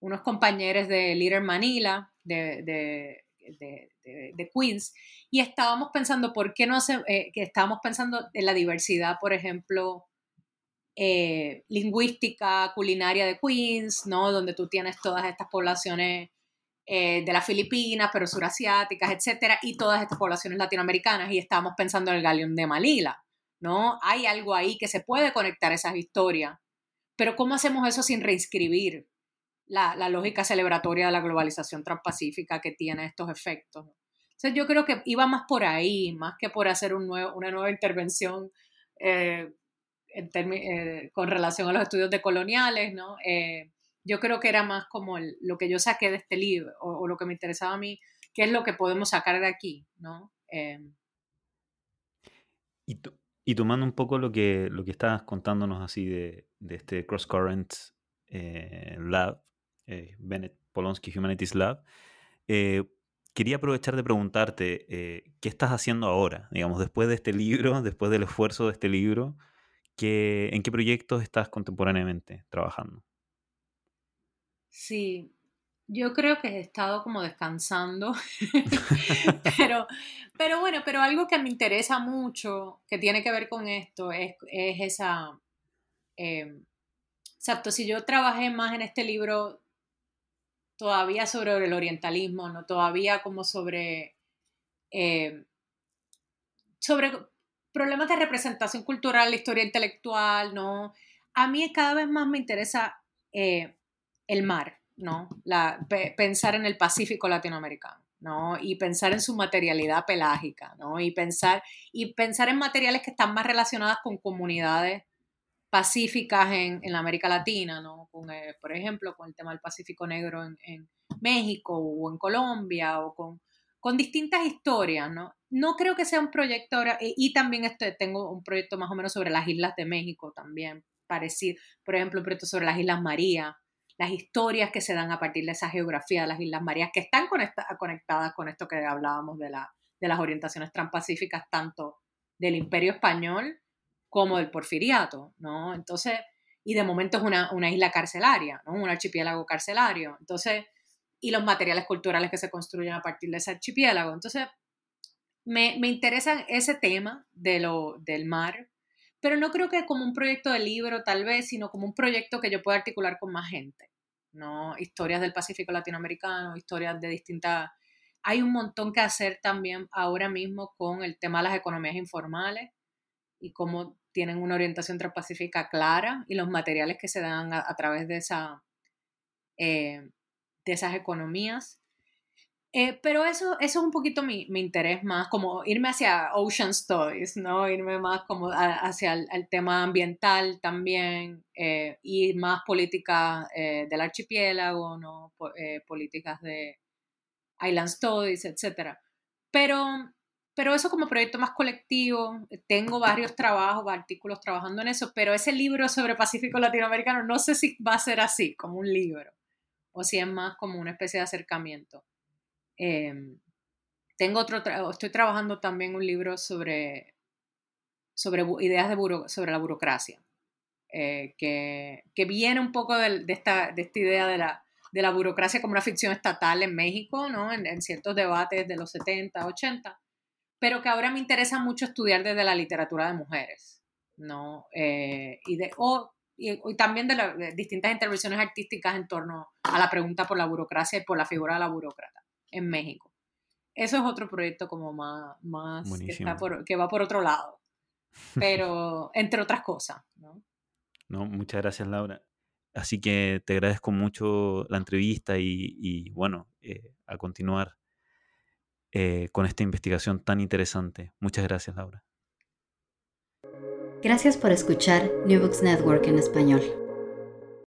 unos compañeros de Leader Manila, de de, Queens, y estábamos pensando, ¿por qué no hace, eh, que estábamos pensando en la diversidad, por ejemplo, eh, lingüística, culinaria de Queens, ¿no? Donde tú tienes todas estas poblaciones eh, de las Filipinas, pero surasiáticas, etcétera, y todas estas poblaciones latinoamericanas, y estábamos pensando en el galeón de Manila, ¿no? Hay algo ahí que se puede conectar esas historias, pero ¿cómo hacemos eso sin reinscribir la, lógica celebratoria de la globalización transpacífica que tiene estos efectos. Entonces yo creo que iba más por ahí, más que por hacer un nuevo, una nueva intervención eh, eh, con relación a los estudios decoloniales, ¿no? Eh, yo creo que era más como lo que yo saqué de este libro o, lo que me interesaba a mí, qué es lo que podemos sacar de aquí, ¿no? Y, y, tomando un poco lo que, lo que estabas contándonos así de, de este Cross Currents Lab, eh, Bennett Polonsky Humanities Lab. Eh, quería aprovechar de preguntarte, eh, ¿qué estás haciendo ahora? Digamos, después de este libro, después del esfuerzo de este libro, ¿en qué proyectos estás contemporáneamente trabajando? Sí, yo creo que he estado como descansando, pero, pero bueno, pero algo que me interesa mucho, que tiene que ver con esto, es, esa... exacto, si yo trabajé más en este libro todavía sobre el orientalismo, ¿no? Todavía como sobre, eh, sobre problemas de representación cultural, la historia intelectual, ¿no? A mí cada vez más me interesa eh, el mar, ¿no? La, pensar en el Pacífico latinoamericano. ¿no? Y pensar en su materialidad pelágica, ¿no? Y pensar, y pensar en materiales que están más relacionadas con comunidades pacíficas en, en América Latina, ¿no? Con, eh, por ejemplo, con el tema del Pacífico Negro en, en México o en Colombia o con, con, distintas historias, ¿no? No creo que sea un proyecto ahora, y también este, tengo un proyecto más o menos sobre las islas de México también, parecido, por ejemplo, un proyecto sobre las Islas María, las historias que se dan a partir de esa geografía de las Islas Marías, que están conectadas con esto que hablábamos de, la, de las orientaciones transpacíficas, tanto del Imperio Español como del Porfiriato, ¿no? Entonces, y de momento es una, una isla carcelaria, ¿no? Un archipiélago carcelario. Entonces, y los materiales culturales que se construyen a partir de ese archipiélago. Entonces, me, me interesa ese tema de lo, del mar, pero no creo que como un proyecto de libro tal vez, sino como un proyecto que yo pueda articular con más gente, ¿no? Historias del Pacífico latinoamericano, historias de distintas... Hay un montón que hacer también ahora mismo con el tema de las economías informales y cómo tienen una orientación transpacífica clara y los materiales que se dan a, través de, esa, eh, de esas economías. Eh, pero eso, eso es un poquito mi, mi, interés más, como irme hacia Ocean Stories, ¿no? Irme más como hacia el, tema ambiental también, eh, ir más política eh, del archipiélago, ¿no? políticas de Island Stories, etc. Pero, pero eso como proyecto más colectivo, tengo varios trabajos, artículos trabajando en eso, pero ese libro sobre Pacífico Latinoamericano no sé si va a ser así, como un libro, o si es más como una especie de acercamiento. Em, tengo otro, estoy trabajando también un libro sobre, sobre ideas de sobre la burocracia, eh, que, que, viene un poco de, de, esta, de esta idea de la, de la burocracia como una ficción estatal en México, ¿no? En, en, ciertos debates de los 70, 80, pero que ahora me interesa mucho estudiar desde la literatura de mujeres, ¿no? Eh, y, de, o, y, y, también de, de distintas intervenciones artísticas en torno a la pregunta por la burocracia y por la figura de la burócrata en México. Eso es otro proyecto como más, más que, va por otro lado, pero entre otras cosas. ¿no? no, muchas gracias Laura. Así que te agradezco mucho la entrevista y, bueno, eh, a continuar eh, con esta investigación tan interesante. Muchas gracias Laura. Gracias por escuchar New Books Network en español.